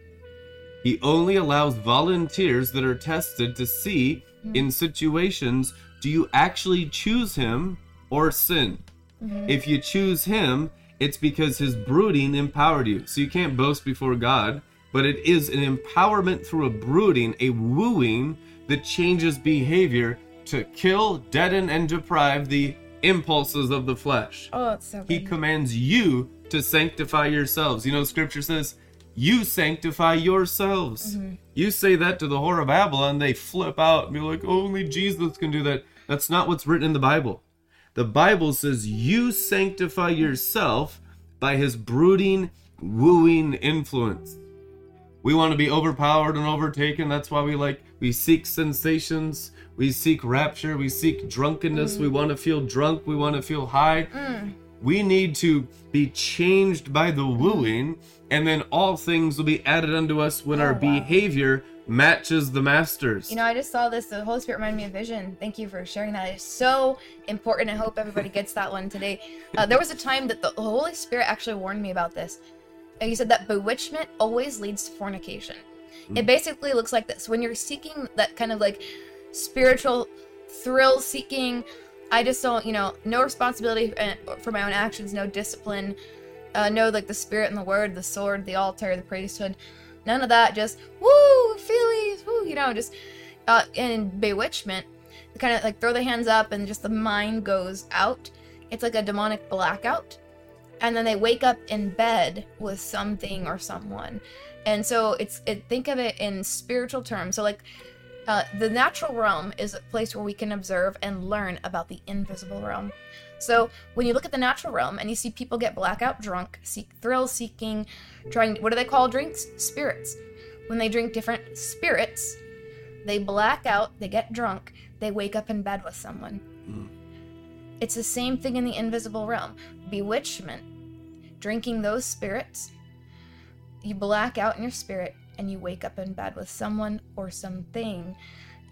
He only allows volunteers that are tested to see hmm. in situations do you actually choose him or sin? Mm-hmm. If you choose him, it's because his brooding empowered you. So you can't boast before God, but it is an empowerment through a brooding, a wooing that changes behavior to kill, deaden, and deprive the impulses of the flesh. oh it's so He commands you to sanctify yourselves. You know, scripture says, you sanctify yourselves. Mm-hmm. You say that to the whore of Babylon, they flip out and be like, only Jesus can do that. That's not what's written in the Bible. The Bible says you sanctify yourself by his brooding, wooing influence. We want to be overpowered and overtaken. That's why we like we seek sensations, we seek rapture, we seek drunkenness, we mm. want to feel drunk, we want to feel high. Mm. We need to be changed by the wooing, and then all things will be added unto us when Oh, our wow. behavior matches the master's. You know, I just saw this. The Holy Spirit reminded me of vision. Thank you for sharing that. It's so important. I hope everybody gets that one today. Uh, there was a time that the Holy Spirit actually warned me about this. And he said that bewitchment always leads to fornication. It basically looks like this when you're seeking that kind of like spiritual thrill seeking. I just don't, you know, no responsibility uh, for my own actions, no discipline, uh, no like the spirit and the word, the sword, the altar, the priesthood, none of that. Just woo, feelies, woo, you know, just uh, in bewitchment, kind of like throw the hands up and just the mind goes out. It's like a demonic blackout, and then they wake up in bed with something or someone, and so it's it, think of it in spiritual terms. So like. Uh, the natural realm is a place where we can observe and learn about the invisible realm. So when you look at the natural realm and you see people get blackout drunk, seek thrill seeking, trying what do they call drinks? Spirits. When they drink different spirits, they black out, they get drunk, they wake up in bed with someone. Hmm. It's the same thing in the invisible realm. Bewitchment, drinking those spirits, you black out in your spirit and you wake up in bed with someone or something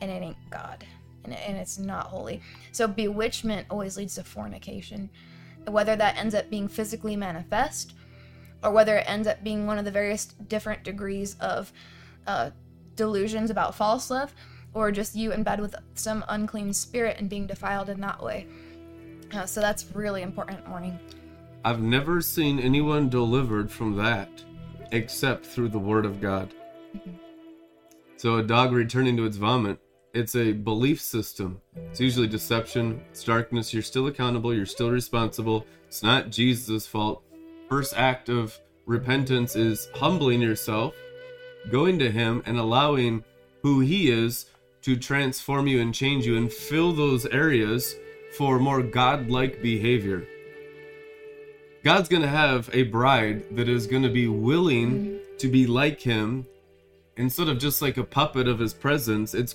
and it ain't God and, and it's not holy. So bewitchment always leads to fornication. Whether that ends up being physically manifest or whether it ends up being one of the various different degrees of uh, delusions about false love or just you in bed with some unclean spirit and being defiled in that way. Uh, so that's really important warning. I've never seen anyone delivered from that except through the Word of God. So, a dog returning to its vomit, it's a belief system. It's usually deception, it's darkness. You're still accountable, you're still responsible. It's not Jesus' fault. First act of repentance is humbling yourself going to Him and allowing who He is to transform you and change you and fill those areas for more God-like behavior. God's going to have a bride that is going to be willing mm-hmm. to be like him instead of just like a puppet of his presence. It's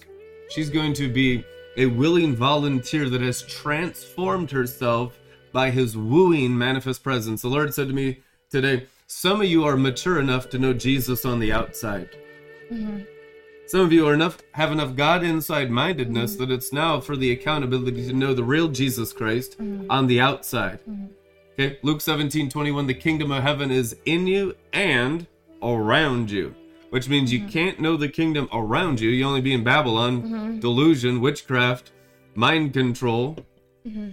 she's going to be a willing volunteer that has transformed herself by his wooing manifest presence. The Lord said to me today, some of you are mature enough to know Jesus on the outside. Mm-hmm. Some of you are enough have enough God inside mindedness mm-hmm. that it's now for the accountability to know the real Jesus Christ mm-hmm. on the outside. Okay, Luke 17, 21, the kingdom of heaven is in you and around you. Which means you mm-hmm. can't know the kingdom around you. You only be in Babylon, mm-hmm. delusion, witchcraft, mind control, mm-hmm.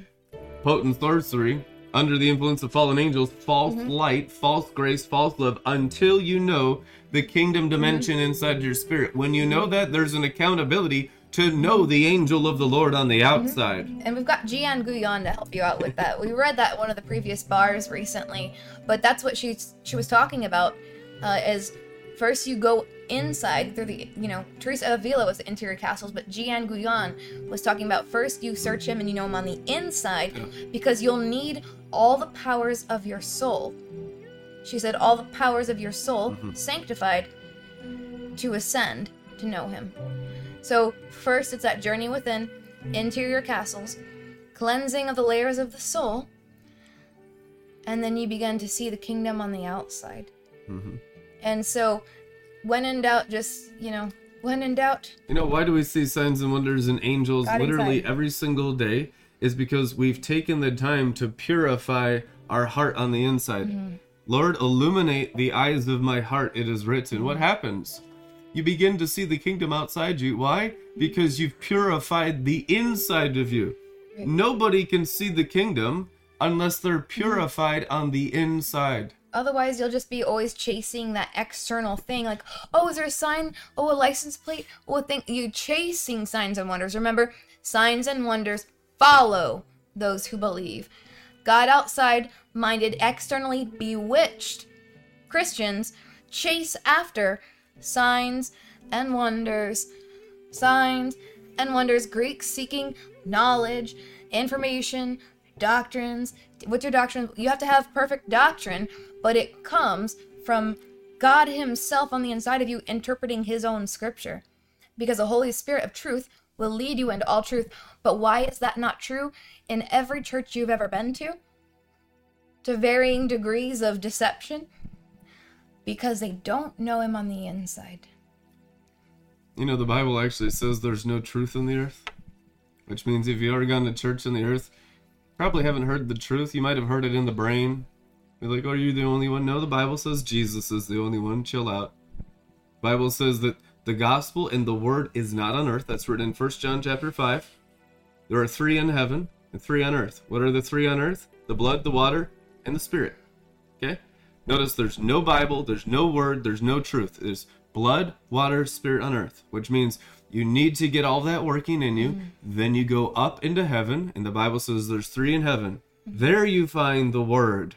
potent sorcery, under the influence of fallen angels, false light, false grace, false love, until you know the kingdom dimension inside your spirit. When you know that, there's an accountability to know the angel of the Lord on the outside. And we've got Jeanne Guyon to help you out with that. We read that in one of the previous bars recently, but that's what she she was talking about. Uh, is first you go inside through the you know Teresa Avila was the interior castles, but Jeanne Guyon was talking about first you search him and you know him on the inside because you'll need all the powers of your soul. She said all the powers of your soul mm-hmm. sanctified to ascend to know him. So, first it's that journey within, interior castles, cleansing of the layers of the soul, and then you begin to see the kingdom on the outside. Mm-hmm. And so, when in doubt, just, you know, when in doubt, You know, why do we see signs and wonders and angels God literally inside. every single day? Is because we've taken the time to purify our heart on the inside. Mm-hmm. Lord, illuminate the eyes of my heart, it is written. What happens? You begin to see the kingdom outside you. Why? Because you've purified the inside of you. Nobody can see the kingdom unless they're Mm-hmm. purified on the inside. Otherwise, you'll just be always chasing that external thing. Like, oh, is there a sign? Oh, a license plate? Oh, a thing. You're chasing signs and wonders. Remember, signs and wonders follow those who believe. God outside minded, externally bewitched Christians chase after signs and wonders. Signs and wonders. Greeks seeking knowledge, information, doctrines. What's your doctrine? You have to have perfect doctrine, but it comes from God Himself on the inside of you interpreting His own scripture. Because the Holy Spirit of truth will lead you into all truth. But why is that not true in every church you've ever been to? To varying degrees of deception? Because they don't know Him on the inside. You know, the Bible actually says there's no truth in the earth, which means if you've ever gone to church in the earth, probably haven't heard the truth. You might have heard it in the brain. You're like, oh, are you the only one? No, the Bible says Jesus is the only one. Chill out. Bible says that the gospel and the word is not on earth. That's written in 1 John chapter 5. There are three in heaven and three on earth. What are the three on earth? The blood, the water, and the spirit. Okay? Notice there's no Bible, there's no word, there's no truth. There's blood, water, spirit on earth, which means you need to get all that working in you. Mm. Then you go up into heaven, and the Bible says there's three in heaven. Mm-hmm. There you find the word.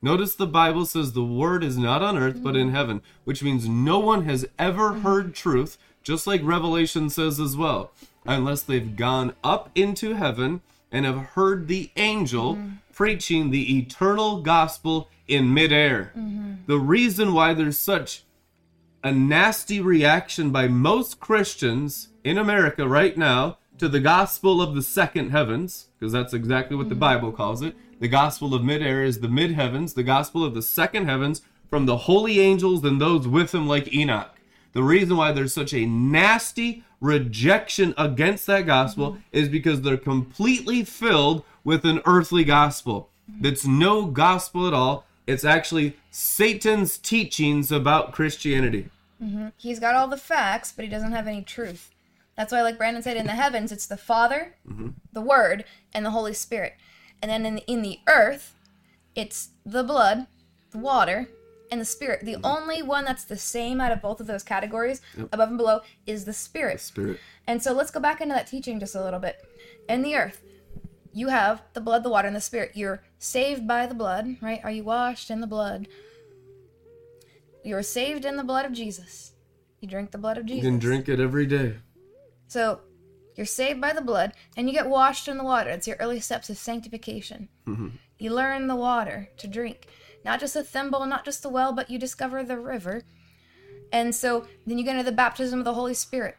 Notice the Bible says the word is not on earth but in mm. heaven, which means no one has ever mm. heard truth, just like Revelation says as well, unless they've gone up into heaven and have heard the angel mm-hmm. preaching the eternal gospel in midair. Mm-hmm. The reason why there's such a nasty reaction by most Christians in America right now to the gospel of the second heavens, because that's exactly what the hmm. Bible calls it. The gospel of midair is the mid heavens, the gospel of the second heavens from the holy angels and those with him, like Enoch. The reason why there's such a nasty rejection against that gospel hmm. is because they're completely filled with an earthly gospel. That's no gospel at all. It's actually Satan's teachings about Christianity. Mm-hmm. He's got all the facts, but he doesn't have any truth. That's why, like Brandon said, in the heavens, it's the Father, mm-hmm. the Word, and the Holy Spirit. And then in the, in the earth, it's the blood, the water, and the Spirit. The mm-hmm. only one that's the same out of both of those categories, above and below, is the Spirit. Spirit. And so let's go back into that teaching just a little bit. In the earth, you have the blood, the water, and the spirit. You're saved by the blood, right? Are you washed in the blood? You're saved in the blood of Jesus. You drink the blood of Jesus. You can drink it every day. So you're saved by the blood, and you get washed in the water. It's your early steps of sanctification. Mm-hmm. You learn the water to drink, not just a thimble, not just the well, but you discover the river. And so then you get into the baptism of the Holy Spirit.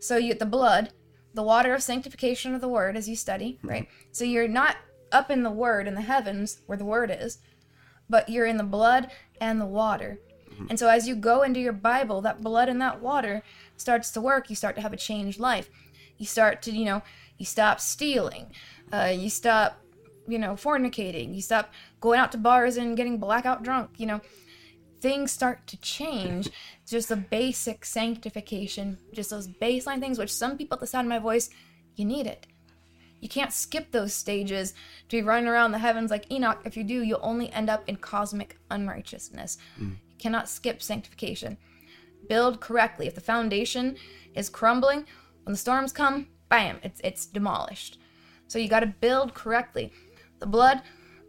So you get the blood, the water of sanctification of the Word as you study, mm-hmm. right? So you're not up in the Word in the heavens where the Word is, but you're in the blood and the water. And so as you go into your Bible, that blood and that water starts to work. You start to have a changed life. You start to, you know, you stop stealing. Uh, you stop, you know, fornicating. You stop going out to bars and getting blackout drunk. You know, things start to change. Just the basic sanctification, just those baseline things, which some people at the sound of my voice, you need it. You can't skip those stages to be running around the heavens like Enoch. If you do, you'll only end up in cosmic unrighteousness. You cannot skip sanctification. Build correctly. If the foundation is crumbling, when the storms come, bam, it's it's demolished. So you got to build correctly. The blood,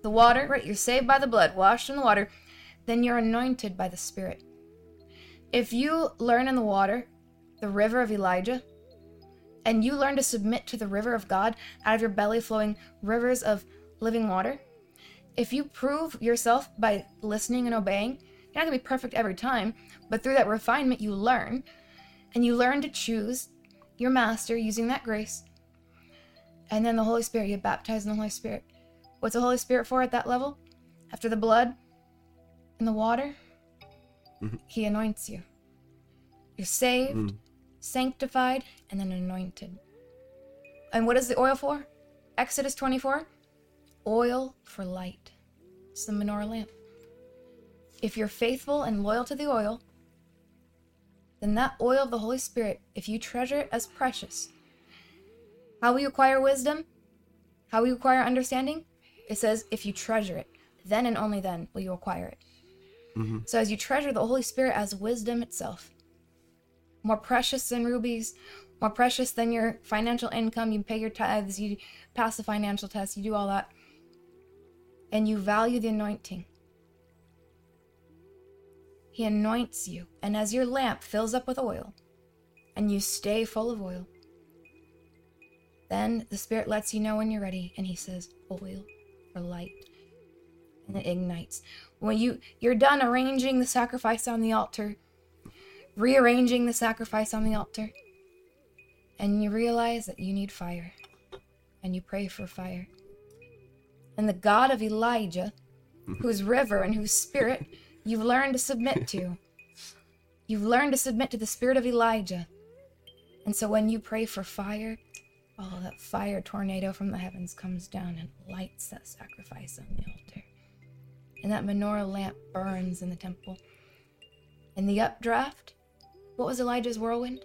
the water, right? You're saved by the blood, washed in the water, then you're anointed by the Spirit. If you learn in the water, the river of Elijah, and you learn to submit to the river of God out of your belly flowing rivers of living water, if you prove yourself by listening and obeying, you're not going to be perfect every time, but through that refinement, you learn, and you learn to choose your master using that grace. And then the Holy Spirit, you get baptized in the Holy Spirit. What's the Holy Spirit for at that level? After the blood and the water, mm-hmm. He anoints you. You're saved, mm. sanctified, and then anointed. And what is the oil for? Exodus 24 oil for light. It's the menorah lamp. If you're faithful and loyal to the oil, then that oil of the Holy Spirit, if you treasure it as precious, how will you acquire wisdom? How will you acquire understanding? It says, if you treasure it, then and only then will you acquire it. Mm-hmm. So as you treasure the Holy Spirit as wisdom itself, more precious than rubies, more precious than your financial income, you pay your tithes, you pass the financial test, you do all that, and you value the anointing. He anoints you, and as your lamp fills up with oil, and you stay full of oil, then the Spirit lets you know when you're ready, and He says, Oil for light. And it ignites. When you, you're done arranging the sacrifice on the altar, rearranging the sacrifice on the altar, and you realize that you need fire, and you pray for fire. And the God of Elijah, mm-hmm. whose river and whose spirit you've learned to submit to, you've learned to submit to the spirit of Elijah. And so when you pray for fire, oh, that fire tornado from the heavens comes down and lights that sacrifice on the altar. And that menorah lamp burns in the temple. And the updraft, what was Elijah's whirlwind?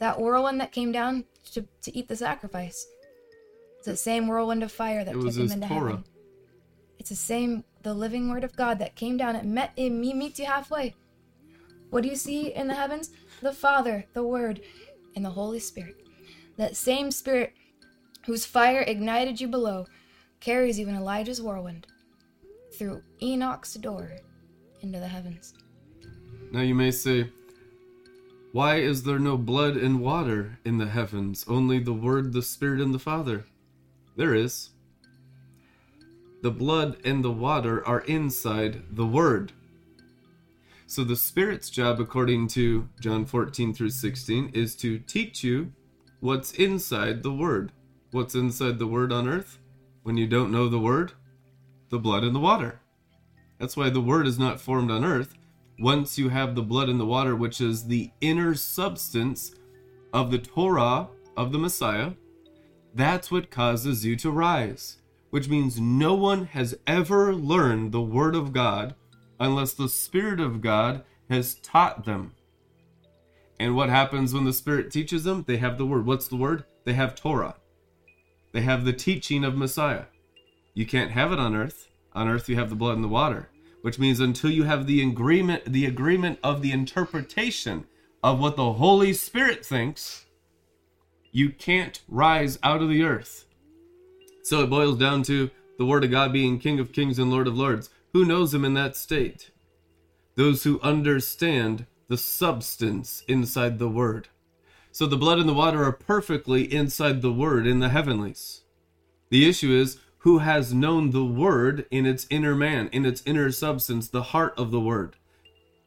That whirlwind that came down to, to eat the sacrifice. It's the same whirlwind of fire that It took him into Torah. heaven. It's the same, the living word of God that came down. It met it me meets you halfway. What do you see in the heavens? The Father, the Word, and the Holy Spirit. That same Spirit whose fire ignited you below carries you in Elijah's whirlwind through Enoch's door into the heavens. Now you may say, Why is there no blood and water in the heavens, only the Word, the Spirit, and the Father? There is. The blood and the water are inside the Word. So the Spirit's job, according to John 14 through 16, is to teach you what's inside the Word. What's inside the Word on earth? When you don't know the Word? The blood and the water. That's why the Word is not formed on earth once you have the blood and the water, which is the inner substance of the Torah of the Messiah, that's what causes you to rise. Which means no one has ever learned the Word of God unless the Spirit of God has taught them. And what happens when the Spirit teaches them? They have the Word. What's the Word? They have Torah. They have the teaching of Messiah. You can't have it on earth. On earth you have the blood and the water, which means until you have the agreement the agreement of the interpretation of what the Holy Spirit thinks, you can't rise out of the earth. So it boils down to the word of God being King of Kings and Lord of Lords. Who knows him in that state? Those who understand the substance inside the Word. So the blood and the water are perfectly inside the Word in the heavenlies. The issue is who has known the Word in its inner man, in its inner substance, the heart of the Word,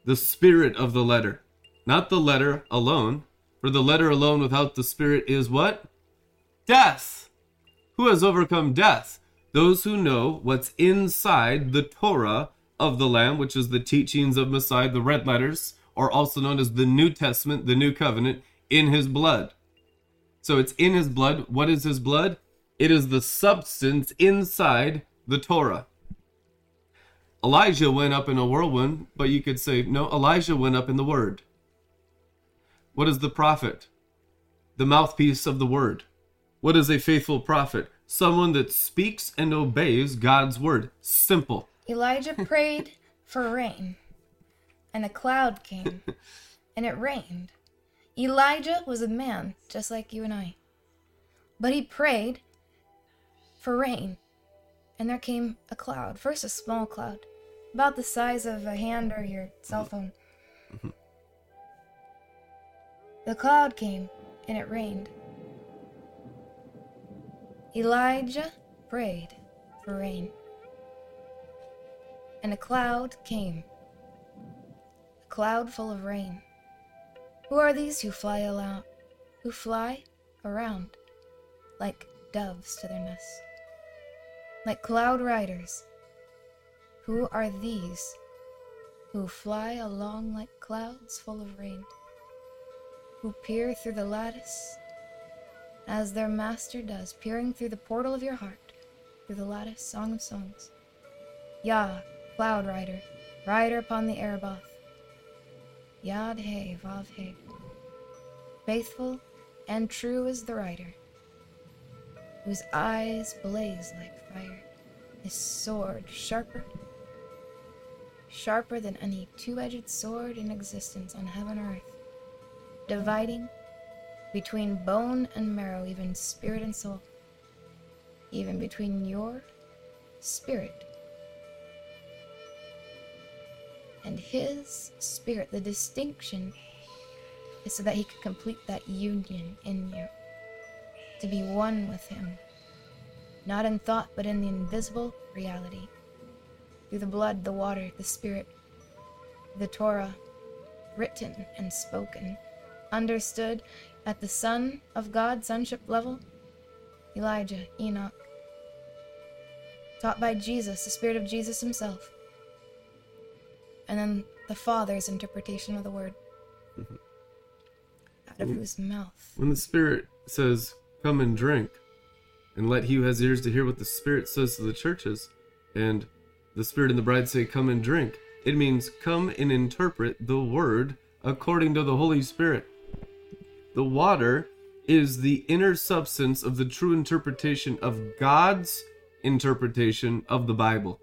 the spirit of the letter, not the letter alone. For the letter alone without the spirit is what? Death. Who has overcome death? Those who know what's inside the Torah of the Lamb, which is the teachings of Messiah, the red letters, or also known as the New Testament, the New Covenant, in his blood. So it's in his blood. What is his blood? It is the substance inside the Torah. Elijah went up in a whirlwind, but you could say, no, Elijah went up in the Word. What is the prophet? The mouthpiece of the Word. What is a faithful prophet? Someone that speaks and obeys God's Word. Simple. Elijah prayed for rain, and a cloud came, and it rained. Elijah was a man just like you and I. But he prayed for rain, and there came a cloud. First, a small cloud, about the size of a hand or your cell phone. Mm-hmm. The cloud came, and it rained. Elijah prayed for rain, and a cloud came. A cloud full of rain. Who are these who fly around, who fly around like doves to their nests, like cloud riders? Who are these who fly along like clouds full of rain, who peer through the lattice as their master does, peering through the portal of your heart, through the lattice, Song of Songs? Yah, cloud rider, rider upon the Araboth. Yad He Vav He. Faithful and true is the rider, whose eyes blaze like fire, his sword sharper, sharper than any two edged sword in existence on heaven or earth, dividing between bone and marrow, even spirit and soul, even between your spirit and his spirit. The distinction is so that he could complete that union in you, to be one with him, not in thought, but in the invisible reality. Through the blood, the water, the spirit, the Torah, written and spoken, understood at the Son of God sonship level, Elijah, Enoch, taught by Jesus, the Spirit of Jesus himself and then the Father's interpretation of the word. Mm-hmm. Out of whose mouth? When the Spirit says, Come and drink, and let he who has ears to hear what the Spirit says to the churches, and the Spirit and the bride say, Come and drink, it means come and interpret the word according to the Holy Spirit. The water is the inner substance of the true interpretation of God's interpretation of the Bible.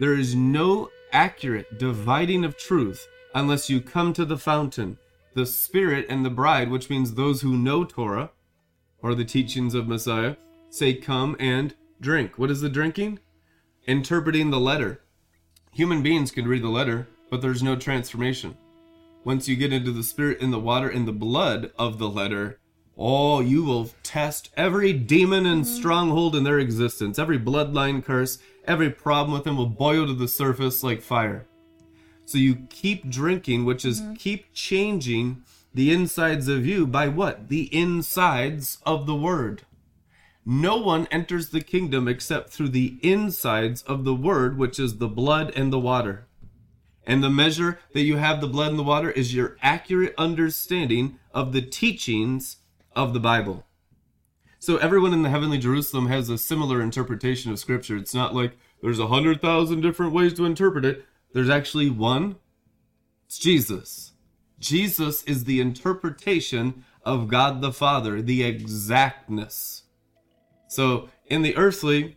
There is no accurate dividing of truth unless you come to the fountain, the Spirit and the bride, which means those who know Torah or the teachings of Messiah, say, Come and drink. What is the drinking? Interpreting the letter. Human beings can read the letter, but there's no transformation. Once you get into the Spirit and the water and the blood of the letter, Oh, you will test every demon and mm-hmm. stronghold in their existence, every bloodline curse, every problem with them will boil to the surface like fire. So you keep drinking, which is mm-hmm. keep changing the insides of you by what? The insides of the word. No one enters the kingdom except through the insides of the word, which is the blood and the water. And the measure that you have the blood and the water is your accurate understanding of the teachings of the Bible. So everyone in the heavenly Jerusalem has a similar interpretation of Scripture. It's not like there's a hundred thousand different ways to interpret it. There's actually one. It's Jesus. Jesus is the interpretation of God the Father, the exactness. So in the earthly,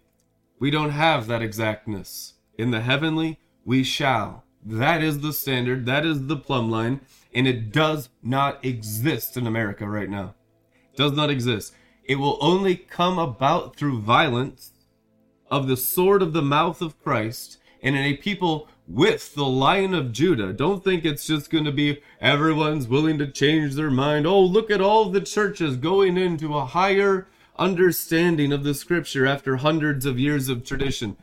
we don't have that exactness. In the heavenly, we shall. That is the standard, that is the plumb line, and it does not exist in America right now does not exist. It will only come about through violence of the sword of the mouth of Christ and in a people with the Lion of Judah. Don't think it's just going to be everyone's willing to change their mind. Oh, look at all the churches going into a higher understanding of the scripture after hundreds of years of tradition.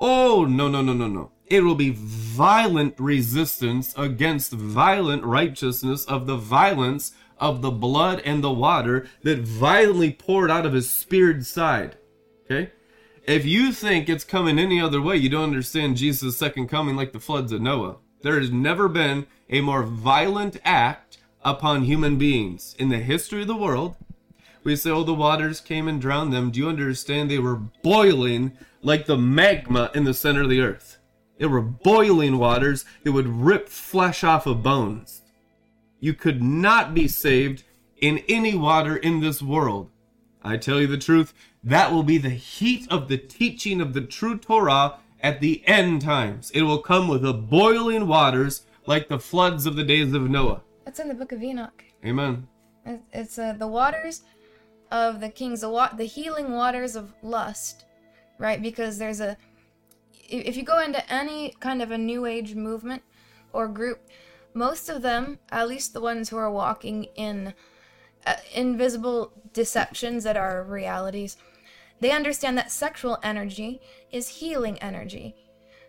Oh, no, no, no, no, no. It will be violent resistance against violent righteousness of the violence of the blood and the water that violently poured out of his speared side. Okay? If you think it's coming any other way, you don't understand Jesus' second coming like the floods of Noah. There has never been a more violent act upon human beings in the history of the world. We say, oh, the waters came and drowned them. Do you understand they were boiling like the magma in the center of the earth? They were boiling waters that would rip flesh off of bones. You could not be saved in any water in this world. I tell you the truth, that will be the heat of the teaching of the true Torah at the end times. It will come with the boiling waters like the floods of the days of Noah. That's in the book of Enoch. Amen. It's uh, the waters of the kings, the, wa- the healing waters of lust, right? Because there's a. If you go into any kind of a new age movement or group, most of them, at least the ones who are walking in uh, invisible deceptions that are realities, they understand that sexual energy is healing energy.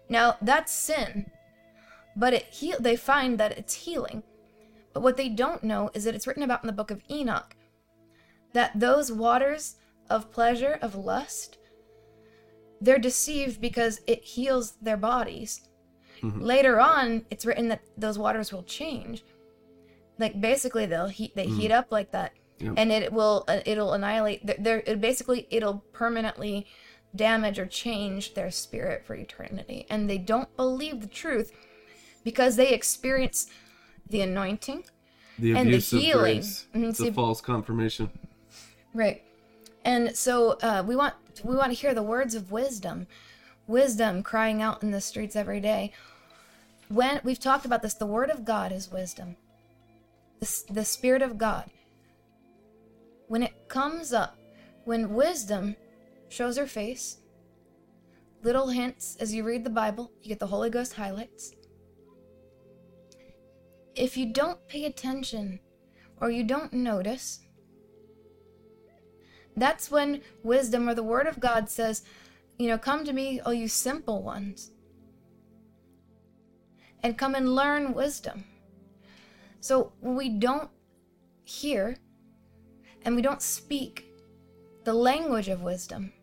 Now, that's sin, but it heal- they find that it's healing. But what they don't know is that it's written about in the book of Enoch that those waters of pleasure, of lust, they're deceived because it heals their bodies. Later on, it's written that those waters will change. Like basically, they'll heat they heat up like that, Yep. and it will uh, it'll annihilate. They're, it basically it'll permanently damage or change their spirit for eternity, and they don't believe the truth because they experience the anointing, The And the healing. grace. Mhm, It's a false confirmation. Right. And so uh, we want we want to hear the words of wisdom, wisdom crying out in the streets every day. When we've talked about this, the word of God is wisdom. The, the spirit of God. When it comes up, when wisdom shows her face, little hints as you read the Bible, you get the Holy Ghost highlights. If you don't pay attention or you don't notice, that's when wisdom or the word of God says, you know, come to me, all you simple ones, and come and learn wisdom. So we don't hear and we don't speak the language of wisdom,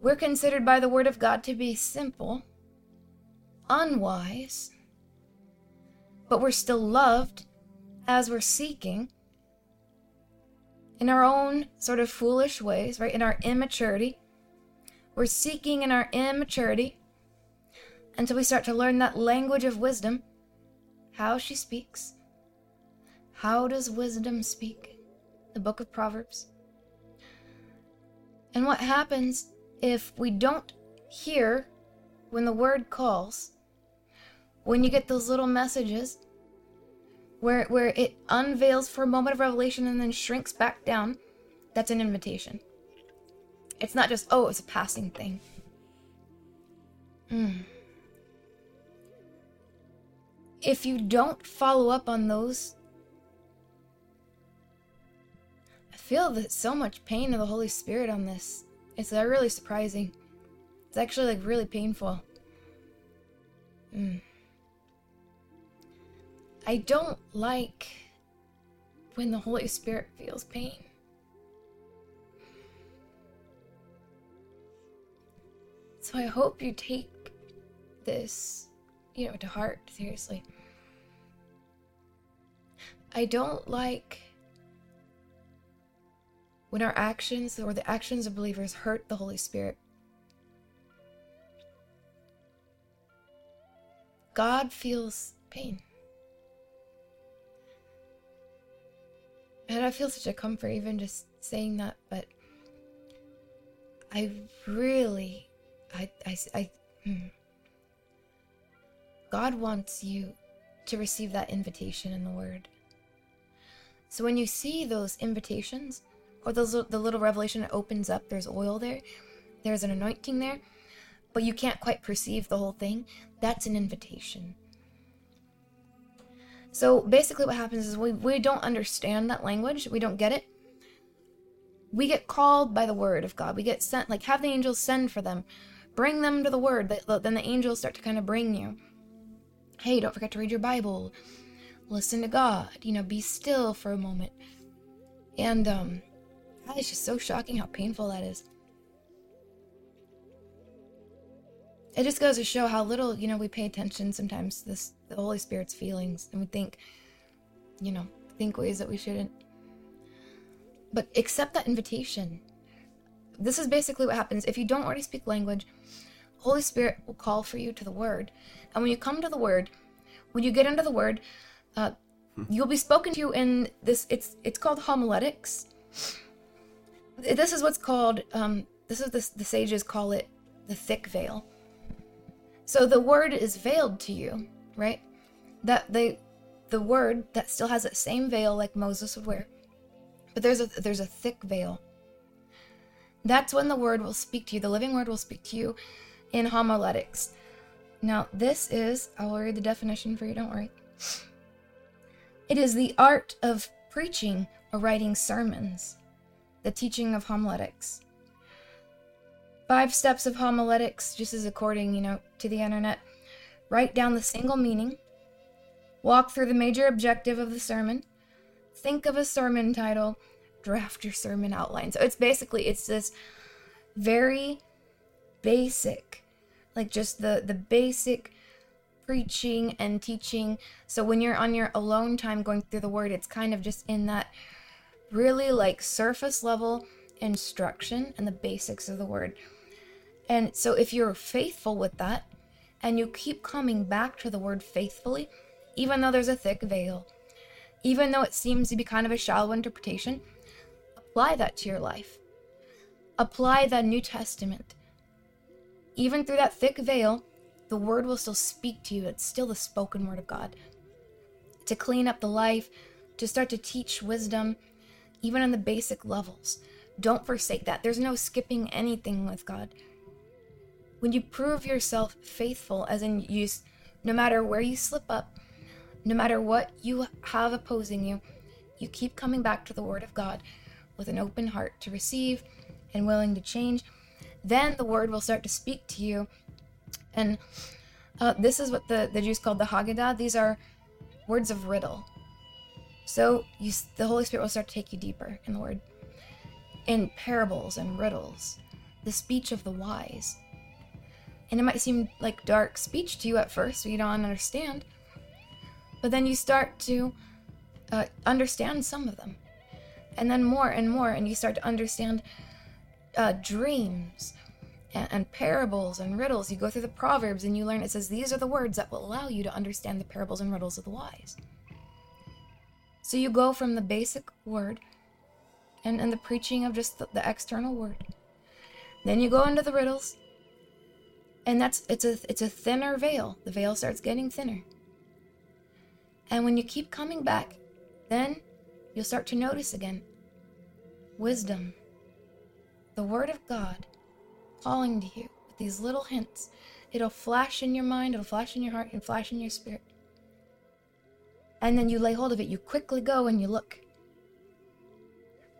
we're considered by the word of God to be simple, unwise, but we're still loved as we're seeking in our own sort of foolish ways, right? In our immaturity. We're seeking in our immaturity until we start to learn that language of wisdom, how she speaks. How does wisdom speak? The book of Proverbs. And what happens if we don't hear when the word calls? When you get those little messages where where it unveils for a moment of revelation and then shrinks back down, that's an invitation. It's not just oh, it's a passing thing. Mm. If you don't follow up on those, I feel that so much pain of the Holy Spirit on this. It's uh, really surprising. It's actually like really painful. Mm. I don't like when the Holy Spirit feels pain. So I hope you take this, you know, to heart, seriously. I don't like when our actions or the actions of believers hurt the Holy Spirit. God feels pain. And I feel such a comfort even just saying that, but I really, I, I, I, hmm. God wants you to receive that invitation in the Word. So when you see those invitations, or those the little revelation that opens up, there's oil there, there's an anointing there, but but you can't quite perceive the whole thing, that's an invitation. So basically, what happens is we, we don't understand that language, we don't get it. We get called by the word of God. We get sent, like, have the angels send for them, bring them to the word. Then the angels start to kind of bring you. Hey, don't forget to read your Bible. Listen to God. You know, be still for a moment. And, um, God, it's just so shocking how painful that is. It just goes to show how little, you know, we pay attention sometimes to this the Holy Spirit's feelings and we think, you know, think ways that we shouldn't. But accept that invitation. This is basically what happens. If you don't already speak language, Holy Spirit will call for you to the Word. And when you come to the Word, when you get into the Word, uh, you'll be spoken to in this. It's it's called homiletics. This is what's called. Um, this is the the sages call it the thick veil. So the word is veiled to you, right? That they the word that still has that same veil like Moses would wear. But there's a there's a thick veil. That's when the word will speak to you. The living word will speak to you in homiletics. Now, this is I will read the definition for you, don't worry. It is the art of preaching or writing sermons, the teaching of homiletics. Five steps of homiletics, just as according, you know, to the internet. Write down the single meaning. Walk through the major objective of the sermon. Think of a sermon title. Draft your sermon outline. So it's basically it's this very basic, like just the the basic preaching and teaching. So when you're on your alone time going through the word, it's kind of just in that really like surface level instruction and the basics of the word. And so if you're faithful with that and you keep coming back to the word faithfully, even though there's a thick veil, even though it seems to be kind of a shallow interpretation, apply that to your life. Apply the New Testament. Even through that thick veil, the word will still speak to you. It's still the spoken word of God. To clean up the life, to start to teach wisdom, even on the basic levels. Don't forsake that. There's no skipping anything with God. When you prove yourself faithful, as in use, no matter where you slip up, no matter what you have opposing you, you keep coming back to the Word of God with an open heart to receive and willing to change, then the Word will start to speak to you. And uh, this is what the, the Jews called the Haggadah. These are words of riddle. So you, the Holy Spirit will start to take you deeper in the Word. In parables and riddles, the speech of the wise and it might seem like dark speech to you at first, so you don't understand. But then you start to uh, understand some of them, and then more and more, and you start to understand uh, dreams and, and parables and riddles. You go through the Proverbs and you learn it says these are the words that will allow you to understand the parables and riddles of the wise. So you go from the basic word and, and the preaching of just the, the external word. Then you go into the riddles and that's it's a it's a thinner veil. The veil starts getting thinner. And when you keep coming back then you'll start to notice again wisdom the word of god calling to you with these little hints. It'll flash in your mind it'll flash in your heart and flash in your spirit. And then you lay hold of it you quickly go and you look.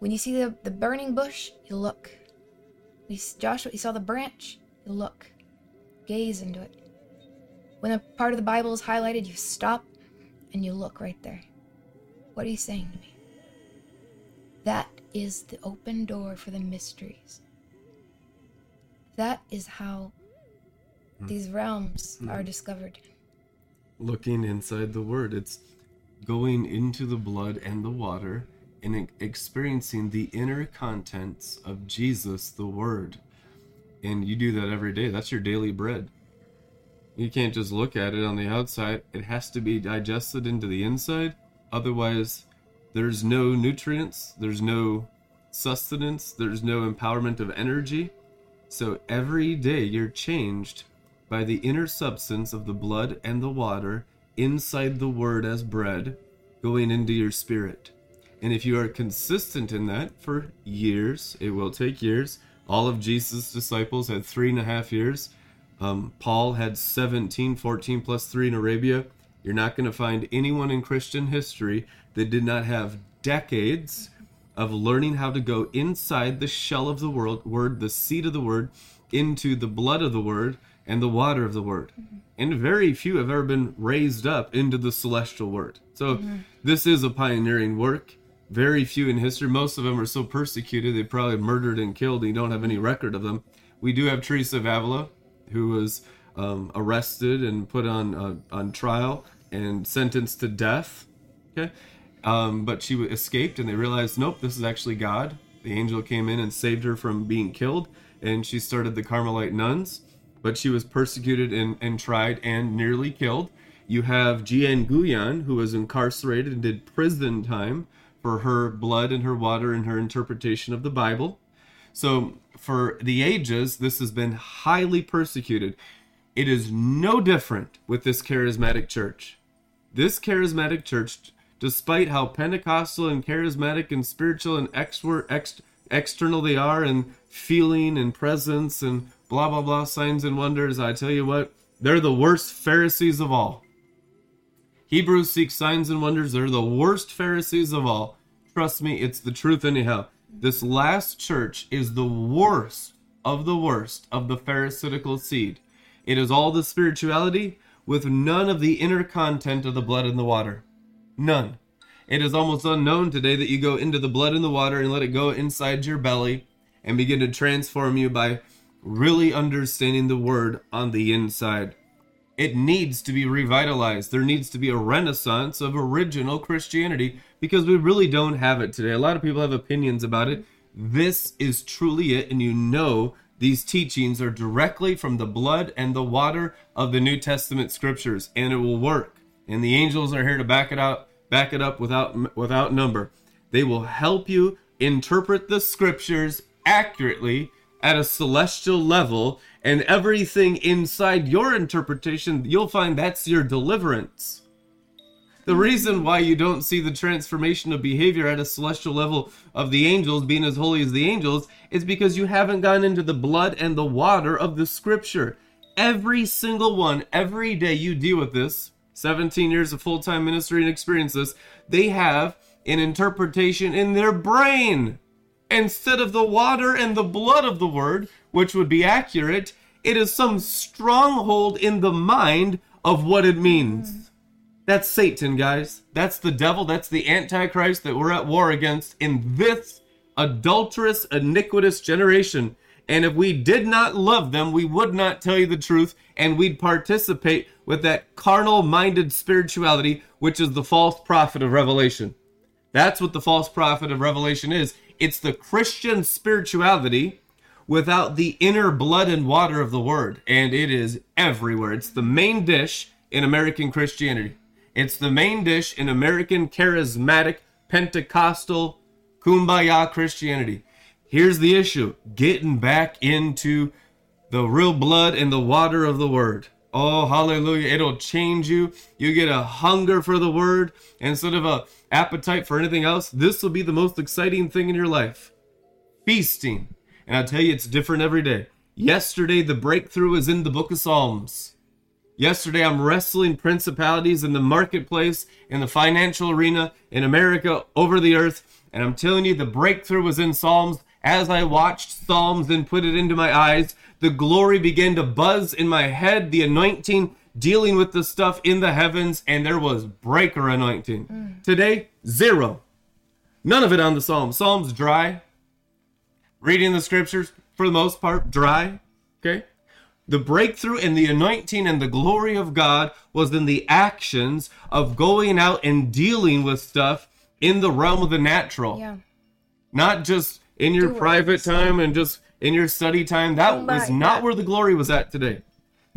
When you see the, the burning bush you look. You, joshua you saw the branch you look gaze into it. When a part of the Bible is highlighted, you stop and you look right there. What are you saying to me? That is the open door for the mysteries. That is how hmm. these realms hmm. are discovered. Looking inside the Word, it's going into the blood and the water and experiencing the inner contents of Jesus, the Word. And you do that every day. That's your daily bread. You can't just look at it on the outside. It has to be digested into the inside. Otherwise, there's no nutrients, there's no sustenance, there's no empowerment of energy. So every day you're changed by the inner substance of the blood and the water inside the word as bread going into your spirit. And if you are consistent in that for years, it will take years. All of Jesus' disciples had three and a half years Um, Paul had 17, 14 plus 3 in Arabia. You're not going to find anyone in Christian history that did not have decades of learning how to go inside the shell of the world, word, the seed of the word, into the blood of the word and the water of the word. And very few have ever been raised up into the celestial word. So this is a pioneering work. Very few in history. Most of them are so persecuted they probably murdered and killed. And you don't have any record of them. We do have Teresa of Avila, who was um, arrested and put on uh, on trial and sentenced to death. Okay, um, but she escaped, and they realized, nope, this is actually God. The angel came in and saved her from being killed, and she started the Carmelite nuns. But she was persecuted and, and tried and nearly killed. You have Jeanne Guyon, who was incarcerated and did prison time for her blood and her water and her interpretation of the Bible. So, for the ages, this has been highly persecuted. It is no different with this charismatic church. This charismatic church, despite how Pentecostal and charismatic and spiritual and external, ex, external they are, and feeling and presence and blah blah blah signs and wonders, I tell you what, they're the worst Pharisees of all. Hebrews seek signs and wonders. They're the worst Pharisees of all. Trust me, it's the truth anyhow. This last church is the worst of the worst of the Pharisaical seed. It is all the spirituality with none of the inner content of the blood and the water. None. It is almost unknown today that you go into the blood and the water and let it go inside your belly and begin to transform you by really understanding the word on the inside. It needs to be revitalized. There needs to be a renaissance of original Christianity because we really don't have it today. A lot of people have opinions about it. This is truly it, and you know these teachings are directly from the blood and the water of the New Testament scriptures, and it will work. And the angels are here to back it out, back it up without without number. They will help you interpret the scriptures accurately at a celestial level, and everything inside your interpretation, you'll find that's your deliverance. The reason why you don't see the transformation of behavior at a celestial level of the angels being as holy as the angels is because you haven't gone into the blood and the water of the scripture. Every single one, every day you deal with this, 17 years of full time ministry and experience this, they have an interpretation in their brain. Instead of the water and the blood of the word, which would be accurate, it is some stronghold in the mind of what it means. That's Satan, guys. That's the devil. That's the Antichrist that we're at war against in this adulterous, iniquitous generation. And if we did not love them, we would not tell you the truth and we'd participate with that carnal minded spirituality, which is the false prophet of Revelation. That's what the false prophet of Revelation is. It's the Christian spirituality without the inner blood and water of the word. And it is everywhere. It's the main dish in American Christianity. It's the main dish in American charismatic Pentecostal kumbaya Christianity. Here's the issue getting back into the real blood and the water of the word. Oh, hallelujah. It'll change you. You get a hunger for the word instead of a appetite for anything else. This will be the most exciting thing in your life. Feasting. And I tell you, it's different every day. Yesterday, the breakthrough was in the book of Psalms. Yesterday, I'm wrestling principalities in the marketplace, in the financial arena, in America, over the earth. And I'm telling you, the breakthrough was in Psalms. As I watched Psalms and put it into my eyes, the glory began to buzz in my head, the anointing dealing with the stuff in the heavens, and there was breaker anointing. Today, zero. None of it on the Psalms. Psalms dry. Reading the scriptures, for the most part, dry. Okay? The breakthrough and the anointing and the glory of God was in the actions of going out and dealing with stuff in the realm of the natural. Yeah. Not just in your Doers. private time and just in your study time. That was not where the glory was at today.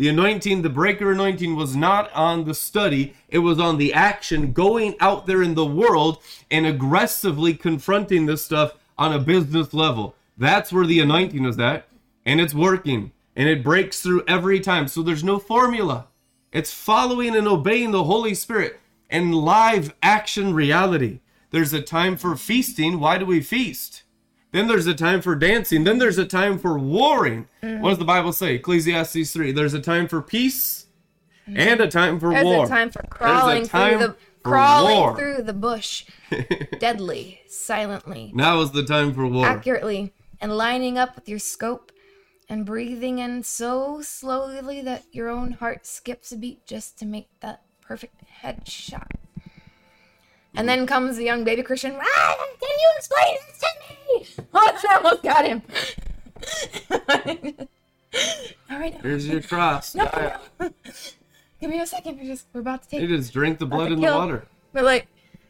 The anointing, the breaker anointing, was not on the study, it was on the action, going out there in the world and aggressively confronting this stuff on a business level. That's where the anointing is at, and it's working, and it breaks through every time. So there's no formula. It's following and obeying the Holy Spirit and live action reality. There's a time for feasting. Why do we feast? Then there's a time for dancing. Then there's a time for warring. Mm-hmm. What does the Bible say? Ecclesiastes 3. There's a time for peace and a time for There's war. a time for crawling time through the crawling war. through the bush, deadly, silently, Now is the time for war. accurately, and lining up with your scope, and breathing in so slowly that your own heart skips a beat just to make that perfect headshot. And then comes the young baby Christian. "Ah, can you explain this? Oh, I almost got him. All right, Here's um, your cross. no, Die. no. give me a second. We're just we're about to take You just drink the blood in the water. But like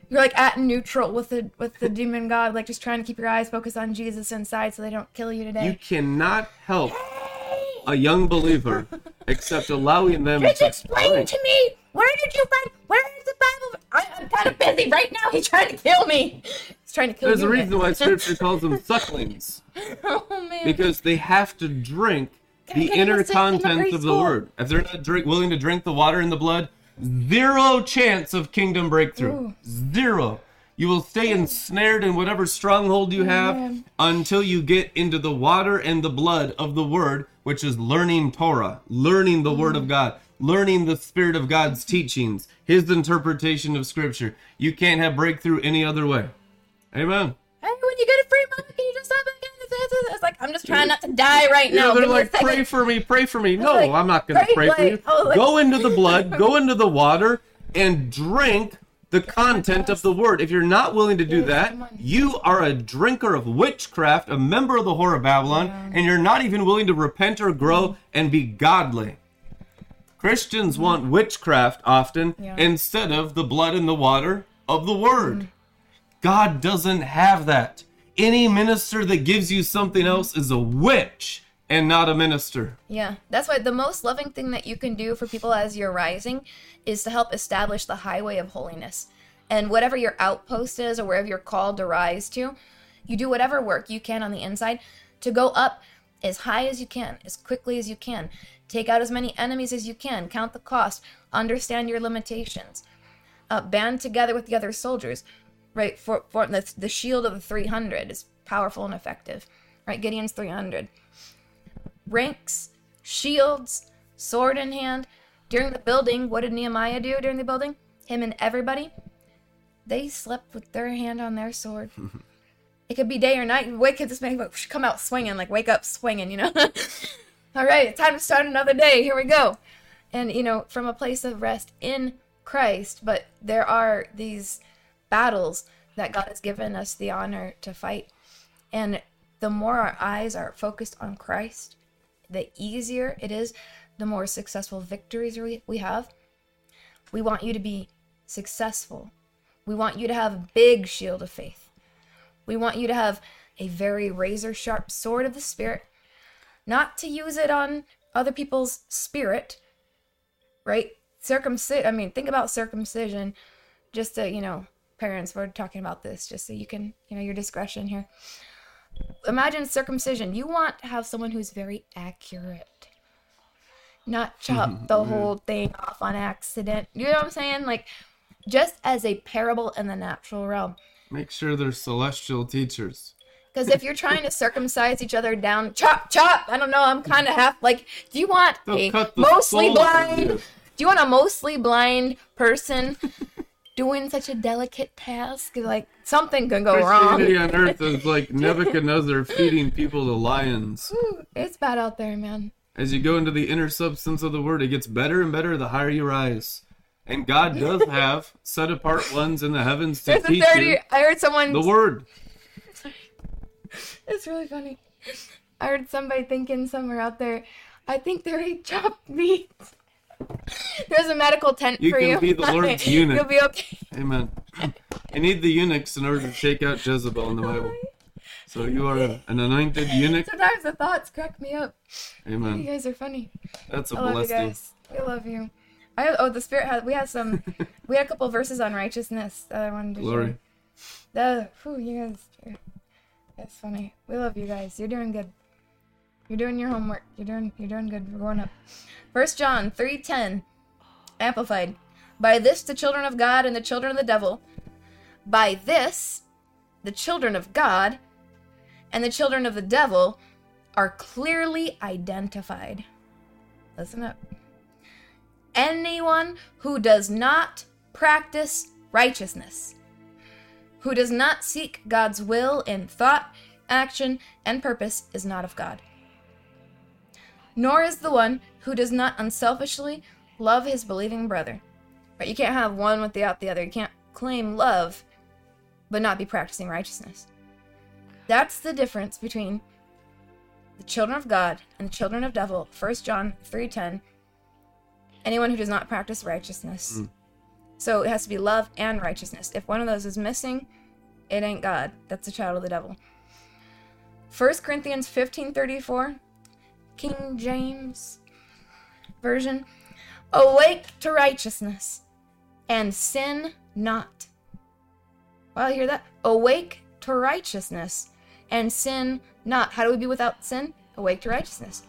you're like at neutral with the with the demon god, like just trying to keep your eyes focused on Jesus inside so they don't kill you today. You cannot help a young believer except allowing them Just to explain to me where did you find where is the Bible? I, I'm kind of busy right now. He's trying to kill me. He's trying to kill me. There's a reason why Scripture calls them sucklings. oh man. because they have to drink I the inner you in the contents of the word. If they're not drink, willing to drink the water and the blood, zero chance of kingdom breakthrough. Ooh. Zero. You will stay ensnared in whatever stronghold you have until you get into the water and the blood of the word, which is learning Torah, learning the word of mm. God, learning the spirit of God's teachings, his interpretation of scripture. You can't have breakthrough any other way. Amen. Hey, when you get a free can you just stop again? It's like I'm just trying not to die right now. Yeah, they're me a like, pray for me, pray for me. No, like, I'm not going to pray, pray, for you. oh, like- go into the blood, go into the water, and drink the content of the word. If you're not willing to do that, you are a drinker of witchcraft, a member of the whore of Babylon, and you're not even willing to repent or grow mm-hmm. and be godly. Christians want witchcraft often Yeah. instead of the blood and the water of the word. Mm. God doesn't have that. Any minister that gives you something mm. else is a witch and not a minister. Yeah, that's why the most loving thing that you can do for people as you're rising is to help establish the highway of holiness. And whatever your outpost is or wherever you're called to rise to, you do whatever work you can on the inside to go up as high as you can, as quickly as you can. Take out as many enemies as you can, count the cost, understand your limitations. Uh, band together with the other soldiers, right? For, for the, the shield of the 300 is powerful and effective, right? Gideon's 300 ranks, shields, sword in hand. During the building, what did Nehemiah do during the building? Him and everybody, they slept with their hand on their sword. it could be day or night. Wake up this man, come out swinging, like wake up swinging, you know. All right, it's time to start another day. Here we go. And you know, from a place of rest in Christ, but there are these battles that God has given us the honor to fight. And the more our eyes are focused on Christ, the easier it is, the more successful victories we, we have. We want you to be successful. We want you to have a big shield of faith. We want you to have a very razor sharp sword of the Spirit, not to use it on other people's spirit, right? Circumcision, I mean, think about circumcision, just to, you know, parents, we're talking about this, just so you can, you know, your discretion here imagine circumcision. You want to have someone who's very accurate, not chop mm-hmm. the mm-hmm. whole thing off on accident. You know what I'm saying? Like, just as a parable in the natural realm. Make sure they're celestial teachers. Because if you're trying to circumcise each other down, chop, chop. I don't know. I'm kind of half like. Do you want They'll a mostly blind? Do you want a mostly blind person doing such a delicate task? Like something can go wrong. On earth is like Nebuchadnezzar feeding people to lions. Ooh, It's bad out there, man. As you go into the inner substance of the word, it gets better and better the higher you rise. And God does have set apart ones in the heavens to There's a teach 30. you I heard someone. the word. It's really funny. I heard somebody thinking somewhere out there. I think they're a chopped meat. There's a medical tent You for can you. be the Lord's eunuch. You'll be okay. Amen. I need the eunuchs in order to shake out Jezebel in the Bible. So you are a- an anointed eunuch. Sometimes the thoughts crack me up. Amen. You Amen. guys are funny. That's a I love you blessing. guys. I love you. I oh the spirit had we had some we had a couple verses on righteousness that I wanted to Glory. share. The whew, you guys that's funny. We love you guys. You're doing good. You're doing your homework. You're doing you're doing good. We're going up. First John three ten, amplified. By this the children of God and the children of the devil. By this, the children of God and the children of the devil are clearly identified. Listen up. Anyone who does not practice righteousness, who does not seek God's will in thought, action, and purpose, is not of God. Nor is the one who does not unselfishly love his believing brother. Right? You can't have one without the other. You can't claim love but not be practicing righteousness. That's the difference between the children of God and the children of devil. 1 John 3:10. Anyone who does not practice righteousness. Mm. So it has to be love and righteousness. If one of those is missing, it ain't God. That's a child of the devil. 1 Corinthians 15:34, King James version. Awake to righteousness and sin not. Well, you hear that? Awake to righteousness and sin not. How do we be without sin? Awake to righteousness.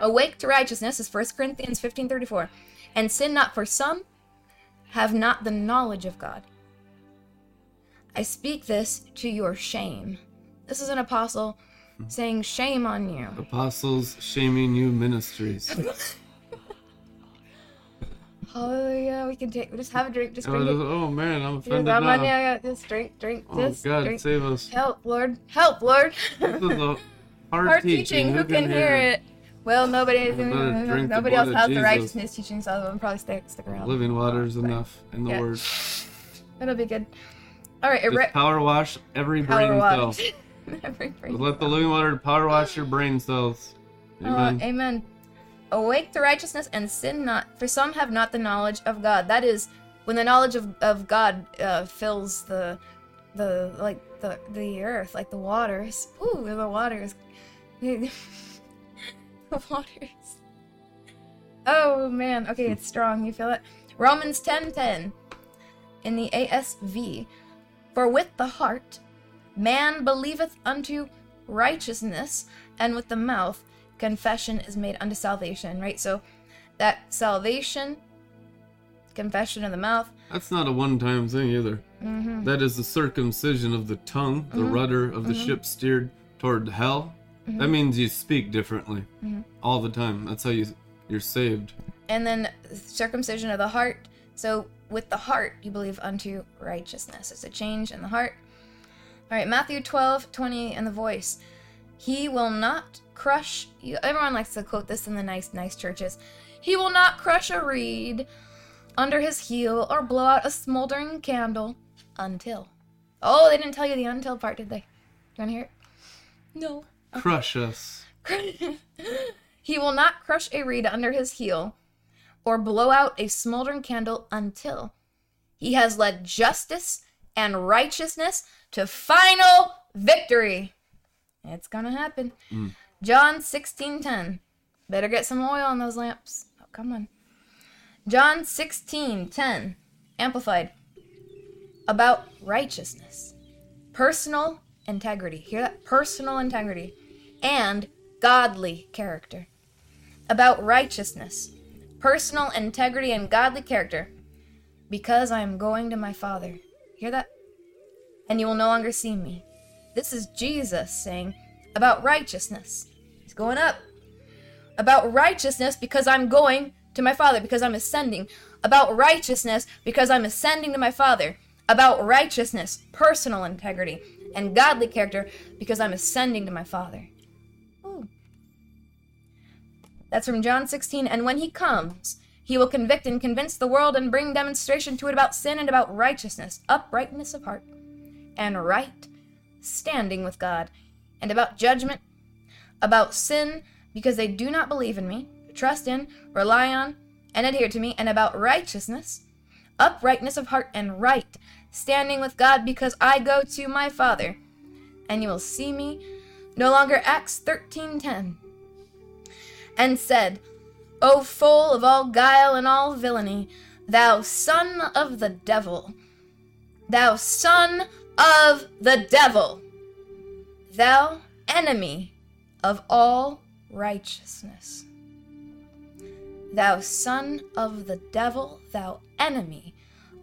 Awake to righteousness is 1 Corinthians 15:34. And sin not for some have not the knowledge of God. I speak this to your shame. This is an apostle saying shame on you. Apostles Shaming You Ministries. Hallelujah. We can take just have a drink, just oh, drink it. just- oh, man, I'm offended I'm now. yeah, just drink, drink, Oh just God, drink. save us. Help, Lord. Help, Lord. This is a hard, Hard teaching. teaching. Who can hear it? Well, nobody, nobody blood else has the righteousness teaching, so I'll probably stay, stick around. Living water is enough in the Yeah. word. It'll be good. All right, Just power wash every power brain wash. cell. Every brain let the living water power wash your brain cells. Uh, Amen. amen. Awake to righteousness and sin not, for some have not the knowledge of God. That is, when the knowledge of, of God uh, fills the, the like the the earth, like the waters. Ooh, the waters. the waters. Oh man. Okay, it's strong. You feel it? Romans ten ten, in the ASV. For with the heart man believeth unto righteousness, and with the mouth confession is made unto salvation, right? So that salvation, confession of the mouth, That's not a one-time thing either. Mm-hmm. That is the circumcision of the tongue, the rudder of the Mm-hmm. ship steered toward hell. That means you speak differently Mm-hmm. all the time. That's how you you're saved. and then circumcision of the heart. So with the heart you believe unto righteousness. It's a change in the heart. All right, Matthew 12, 20 in the voice. He will not crush you. Everyone likes to quote this in the nice, nice churches. He will not crush a reed under his heel or blow out a smoldering candle until. Oh, they didn't tell you the until part, did they? You want to hear it? No. Crush us. he will not crush a reed under his heel or blow out a smoldering candle until he has led justice and righteousness to final victory. It's gonna happen. Mm. John 16:10. Better get some oil on those lamps. Oh, come on. John 16:10. Amplified. About righteousness. Personal integrity. Hear that? Personal integrity and godly character. About righteousness, personal integrity, and godly character. Because I am going to my Father. Hear that? And you will no longer see me. This is Jesus saying about righteousness. He's going up. About righteousness because I'm going to my Father, because I'm ascending. About righteousness because I'm ascending to my Father. About righteousness, personal integrity, and godly character because I'm ascending to my Father. That's from John 16. And when he comes, he will convict and convince the world and bring demonstration to it about sin and about righteousness, uprightness of heart, and right standing with God, and about judgment, about sin, because they do not believe in me, trust in, rely on, and adhere to me, and about righteousness, uprightness of heart, and right standing with God, because I go to my Father, and you will see me no longer. Acts 13:10 and said, O full of all guile and all villainy, thou son of the devil, thou son of the devil, thou enemy of all righteousness. Thou son of the devil, thou enemy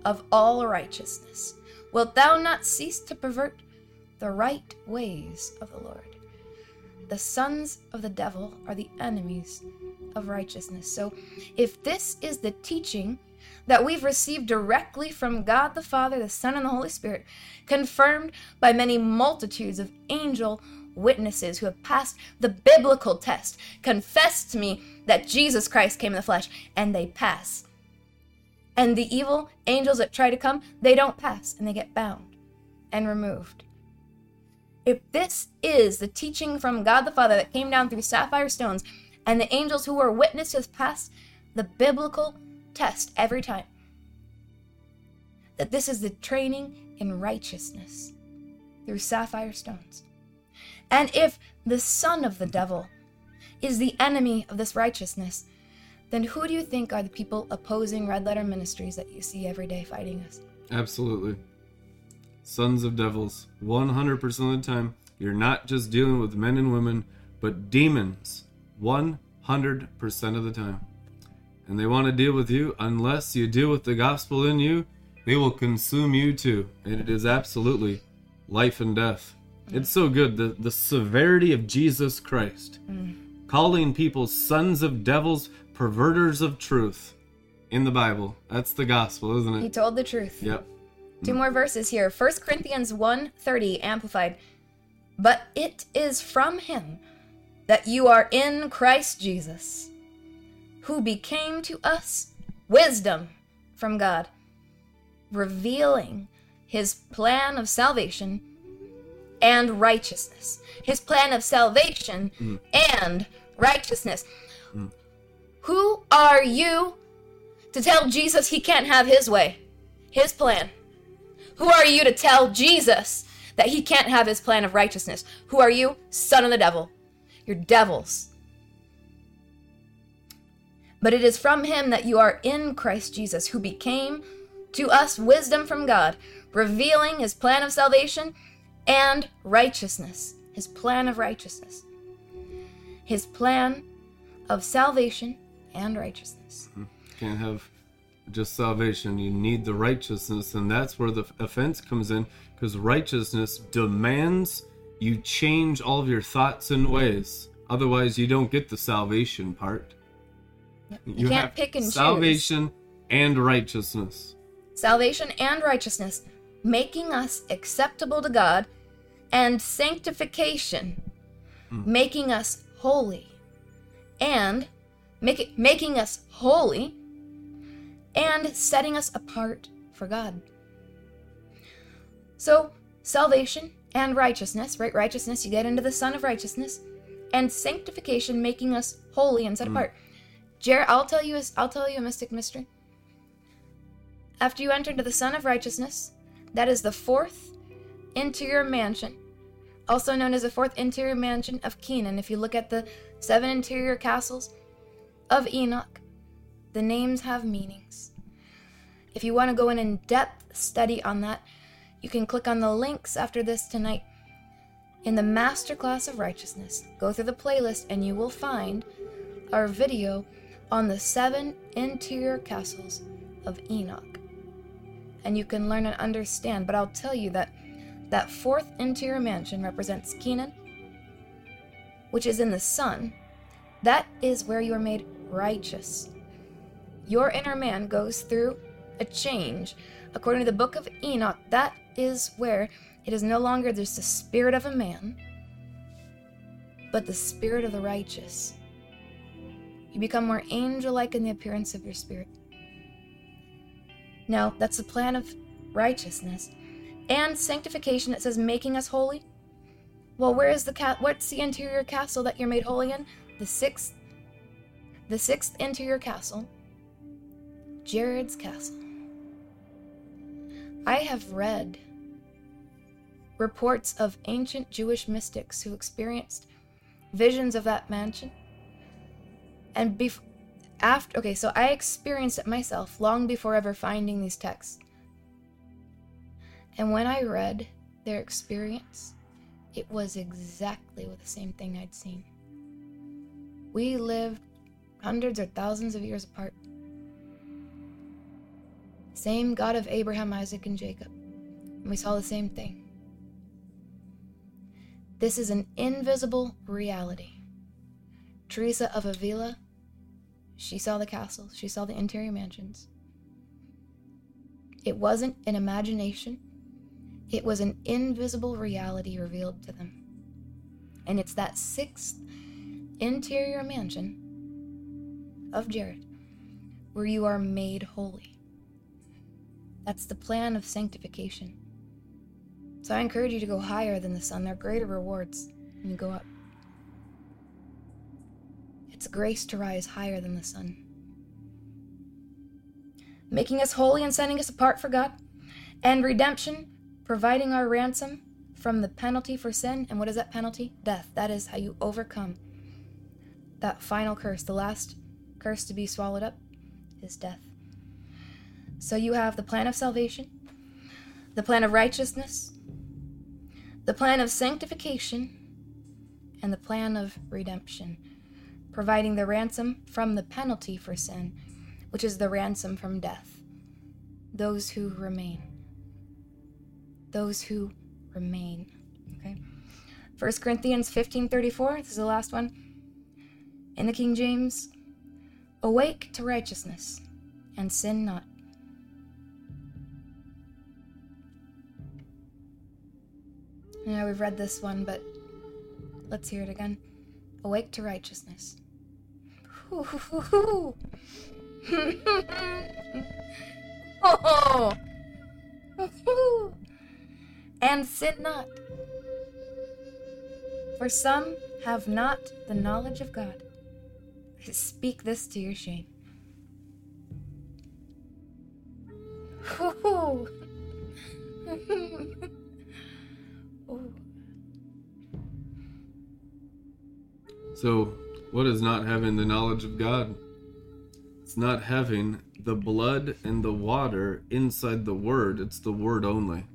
of all righteousness, wilt thou not cease to pervert the right ways of the Lord. The sons of the devil are the enemies of righteousness. So, if this is the teaching that we've received directly from God the Father, the Son, and the Holy Spirit, confirmed by many multitudes of angel witnesses who have passed the biblical test, confessed to me that Jesus Christ came in the flesh, and they pass. And the evil angels that try to come, they don't pass, and they get bound and removed. If this is the teaching from God the Father that came down through sapphire stones, and the angels who were witnesses passed the biblical test every time, that this is the training in righteousness through sapphire stones. And if the son of the devil is the enemy of this righteousness, then who do you think are the people opposing red letter ministries that you see every day fighting us? Absolutely. Sons of devils. 100% of the time, you're not just dealing with men and women, but demons. 100% of the time. And they want to deal with you unless you deal with the gospel in you, they will consume you too. And it is absolutely life and death. It's so good. The, the severity of Jesus Christ. Mm. Calling people sons of devils, perverters of truth in the Bible. That's the gospel, isn't it? He told the truth. Yep. Two more verses here. 1 Corinthians 1:30 amplified. But it is from him that you are in Christ Jesus, who became to us wisdom from God, revealing his plan of salvation and righteousness. His plan of salvation mm. and righteousness. Mm. Who are you to tell Jesus he can't have his way, his plan? Who are you to tell Jesus that he can't have his plan of righteousness? Who are you? Son of the devil. You're devils. But it is from him that you are in Christ Jesus, who became to us wisdom from God, revealing his plan of salvation and righteousness. His plan of righteousness. His plan of salvation and righteousness. Hmm. Can't have just salvation. You need the righteousness, and that's where the offense comes in because righteousness demands you change all of your thoughts and ways. Otherwise, you don't get the salvation part. You, can't pick and choose. salvation and righteousness. salvation and righteousness, making us acceptable to God, and sanctification, mm. making us holy, and make it, making us holy, and setting us apart for God. So, salvation and righteousness, right? Righteousness, you get into the Sun of Righteousness, and sanctification, making us holy and set mm. apart. Jared, I'll tell you, a, I'll tell you a mystic mystery. After you enter into the Sun of Righteousness, that is the fourth interior mansion, also known as the fourth interior mansion of Kenan. If you look at the seven interior castles of Enoch, the names have meanings. If you want to go in in depth study on that, you can click on the links after this tonight in the Masterclass of Righteousness. Go through the playlist and you will find our video on the seven interior castles of Enoch. And you can learn and understand, but I'll tell you that that fourth interior mansion represents Kenan, which is in the sun. That is where you are made righteous. Your inner man goes through a change. According to the book of Enoch, that is where it is no longer just the spirit of a man, but the spirit of the righteous. You become more angel like in the appearance of your spirit. Now, that's the plan of righteousness. And sanctification, it says making us holy. Well, where is the cat? What's the interior castle that you're made holy in? The sixth, the sixth interior castle, Jared's castle. I have read reports of ancient Jewish mystics who experienced visions of that mansion. And bef- after, okay, so I experienced it myself long before ever finding these texts. And when I read their experience, it was exactly the same thing I'd seen. We lived hundreds or thousands of years apart. Same God of Abraham, Isaac, and Jacob. And we saw the same thing. This is an invisible reality. Teresa of Avila, she saw the castles, she saw the interior mansions. It wasn't an imagination, it was an invisible reality revealed to them. And it's that sixth interior mansion of Jared where you are made holy. That's the plan of sanctification. So I encourage you to go higher than the sun. There are greater rewards when you go up. It's grace to rise higher than the sun. Making us holy and setting us apart for God. And redemption, providing our ransom from the penalty for sin. And what is that penalty? Death. That is how you overcome that final curse, the last curse to be swallowed up is death. So you have the plan of salvation, the plan of righteousness, the plan of sanctification, and the plan of redemption, providing the ransom from the penalty for sin, which is the ransom from death. Those who remain. Those who remain. Okay. 1 Corinthians 15:34, this is the last one. In the King James, awake to righteousness and sin not. Yeah, we've read this one, but let's hear it again. Awake to righteousness. oh. and sin not. For some have not the knowledge of God. Speak this to your shame. Not having the knowledge of God? It's not having the blood and the water inside the word. It's the word only.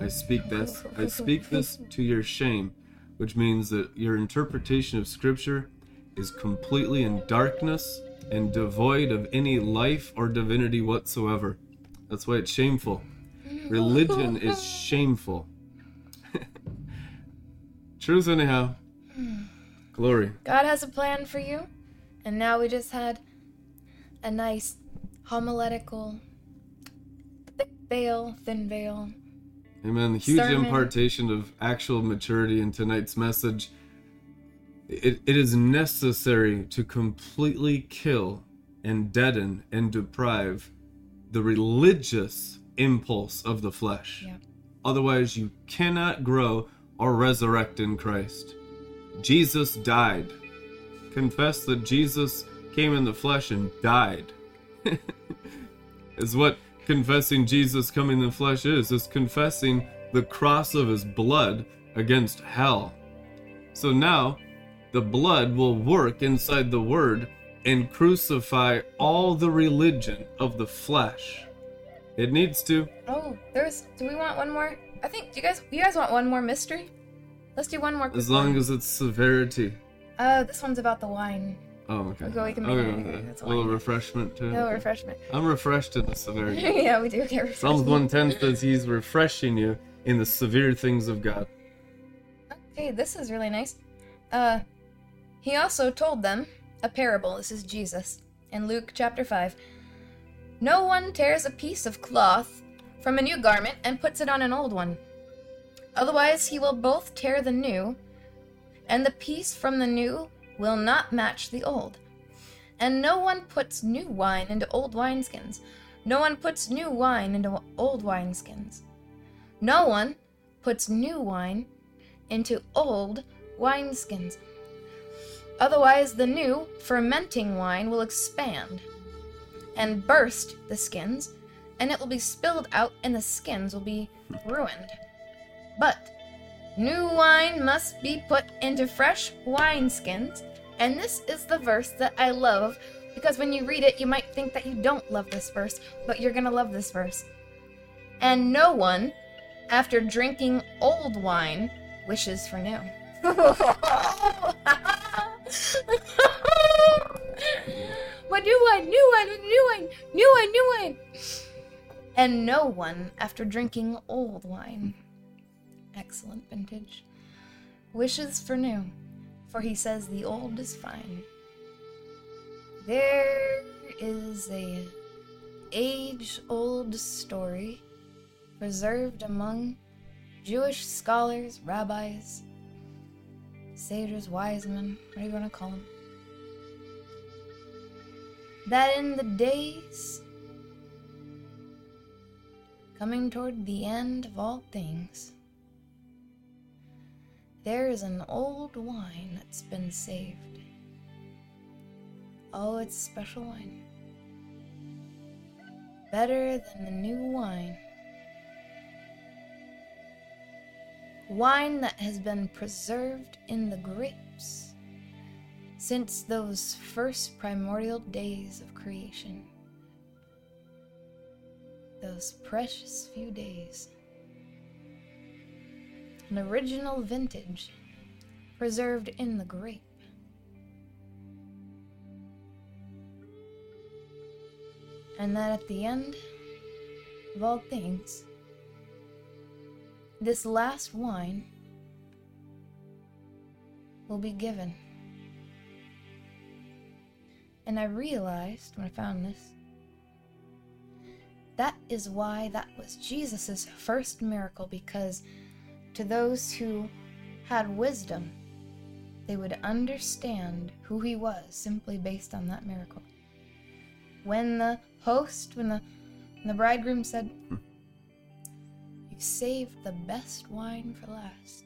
I speak this. I speak this to your shame, which means that your interpretation of scripture is completely in darkness and devoid of any life or divinity whatsoever. That's why it's shameful. Religion is shameful. Truth, anyhow. Glory. God has a plan for you, and now we just had a nice homiletical, thick veil, thin veil. Amen. The huge Sermon. impartation of actual maturity in tonight's message. It, it is necessary to completely kill and deaden and deprive the religious impulse of the flesh. Otherwise, you cannot grow or resurrect in Christ. Jesus died. Confess that Jesus came in the flesh and died. is what confessing Jesus coming in the flesh is. Is confessing the cross of his blood against hell. So now, the blood will work inside the word and crucify all the religion of the flesh. It needs to. Oh, there's. Do we want one more? I think. Do you guys? You guys want one more mystery? Let's do one more. As long one. as it's severity. Uh, this one's about the wine. Oh, okay. Okay, we can okay, make okay. that's A little refreshment too. No refreshment. I'm refreshed in the severity. yeah, we do get refreshment. Psalms 110 says he's refreshing you in the severe things of God. Okay, this is really nice. Uh, he also told them a parable. This is Jesus in Luke chapter 5. No one tears a piece of cloth from a new garment and puts it on an old one. Otherwise, he will both tear the new, and the piece from the new will not match the old. And no one puts new wine into old wineskins. No one puts new wine into old wineskins. No one puts new wine into old wineskins. Otherwise, the new fermenting wine will expand and burst the skins, and it will be spilled out, and the skins will be ruined. But new wine must be put into fresh wineskins, and this is the verse that I love because when you read it, you might think that you don't love this verse, but you're gonna love this verse. And no one, after drinking old wine, wishes for new. but new wine, new wine, new wine, new wine, new wine. And no one, after drinking old wine, excellent vintage, wishes for new, for he says the old is fine. There is a age-old story preserved among Jewish scholars, rabbis, sages, wise men, whatever you want to call them, that in the days coming toward the end of all things, there is an old wine that's been saved. Oh, it's special wine. Better than the new wine. Wine that has been preserved in the grapes since those first primordial days of creation. Those precious few days. An original vintage preserved in the grape. And that at the end of all things, this last wine will be given. And I realized when I found this that is why that was Jesus' first miracle because to those who had wisdom, they would understand who he was simply based on that miracle. When the host, when the, when the bridegroom said, You saved the best wine for last.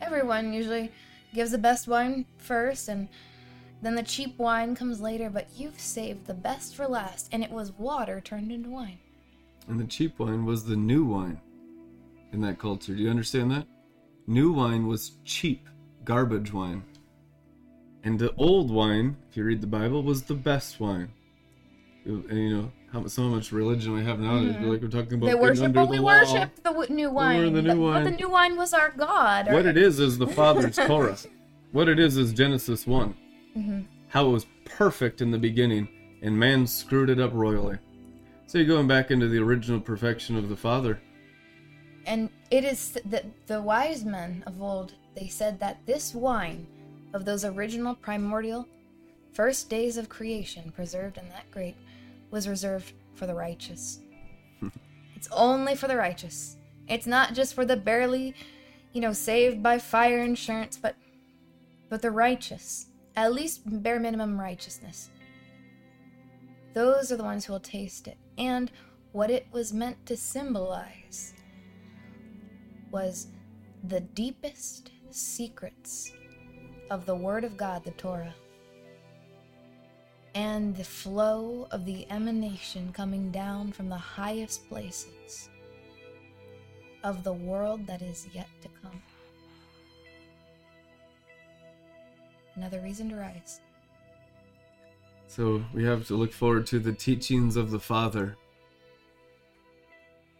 Everyone usually gives the best wine first, and then the cheap wine comes later, but you've saved the best for last, and it was water turned into wine. And the cheap wine was the new wine in that culture. Do you understand that? New wine was cheap, garbage wine. And the old wine, if you read the Bible, was the best wine. And you know, how so much religion we have nowadays. I feel like we're talking about They worship, but the we worship the w- new wine. the new But- But wine. the new wine was our God. What it is is the Father's Torah. What it is is Genesis one. Mm-hmm. How it was perfect in the beginning, and man screwed it up royally. So you're going back into the original perfection of the Father. And it is that the wise men of old, they said that this wine of those original primordial first days of creation preserved in that grape was reserved for the righteous. it's only for the righteous. It's not just for the barely, you know, saved by fire insurance, but but the righteous. At least bare minimum righteousness. Those are the ones who will taste it. And what it was meant to symbolize was the deepest secrets of the Word of God, the Torah, and the flow of the emanation coming down from the highest places of the world that is yet to come. Another reason to rise. So we have to look forward to the teachings of the Father.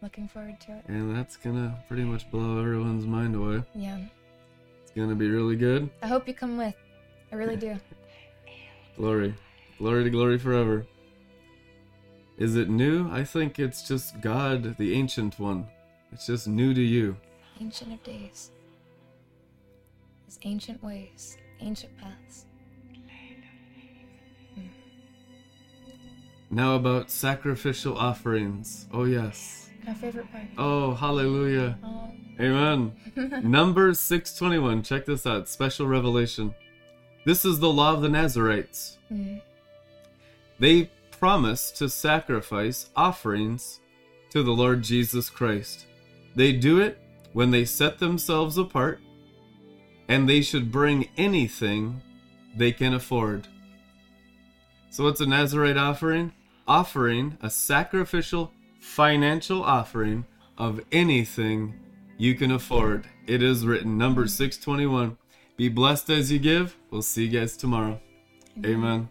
Looking forward to it. And that's gonna pretty much blow everyone's mind away. Yeah. It's gonna be really good. I hope you come with. I really do. Glory. Glory to glory forever. Is it new? I think it's just God, the ancient one. It's just new to you. Ancient of days. His ancient ways, ancient paths. Hmm. Now about sacrificial offerings. Oh, yes. My favorite part. Oh, hallelujah. Oh, Amen. Numbers 621. Check this out. Special revelation. This is the law of the Nazarites. mm. They promise to sacrifice offerings to the Lord Jesus Christ. They do it when they set themselves apart, and they should bring anything they can afford. So, what's a Nazarite offering? Offering a sacrificial financial offering of anything you can afford. It is written, number 621. Be blessed as you give. We'll see you guys tomorrow. Amen.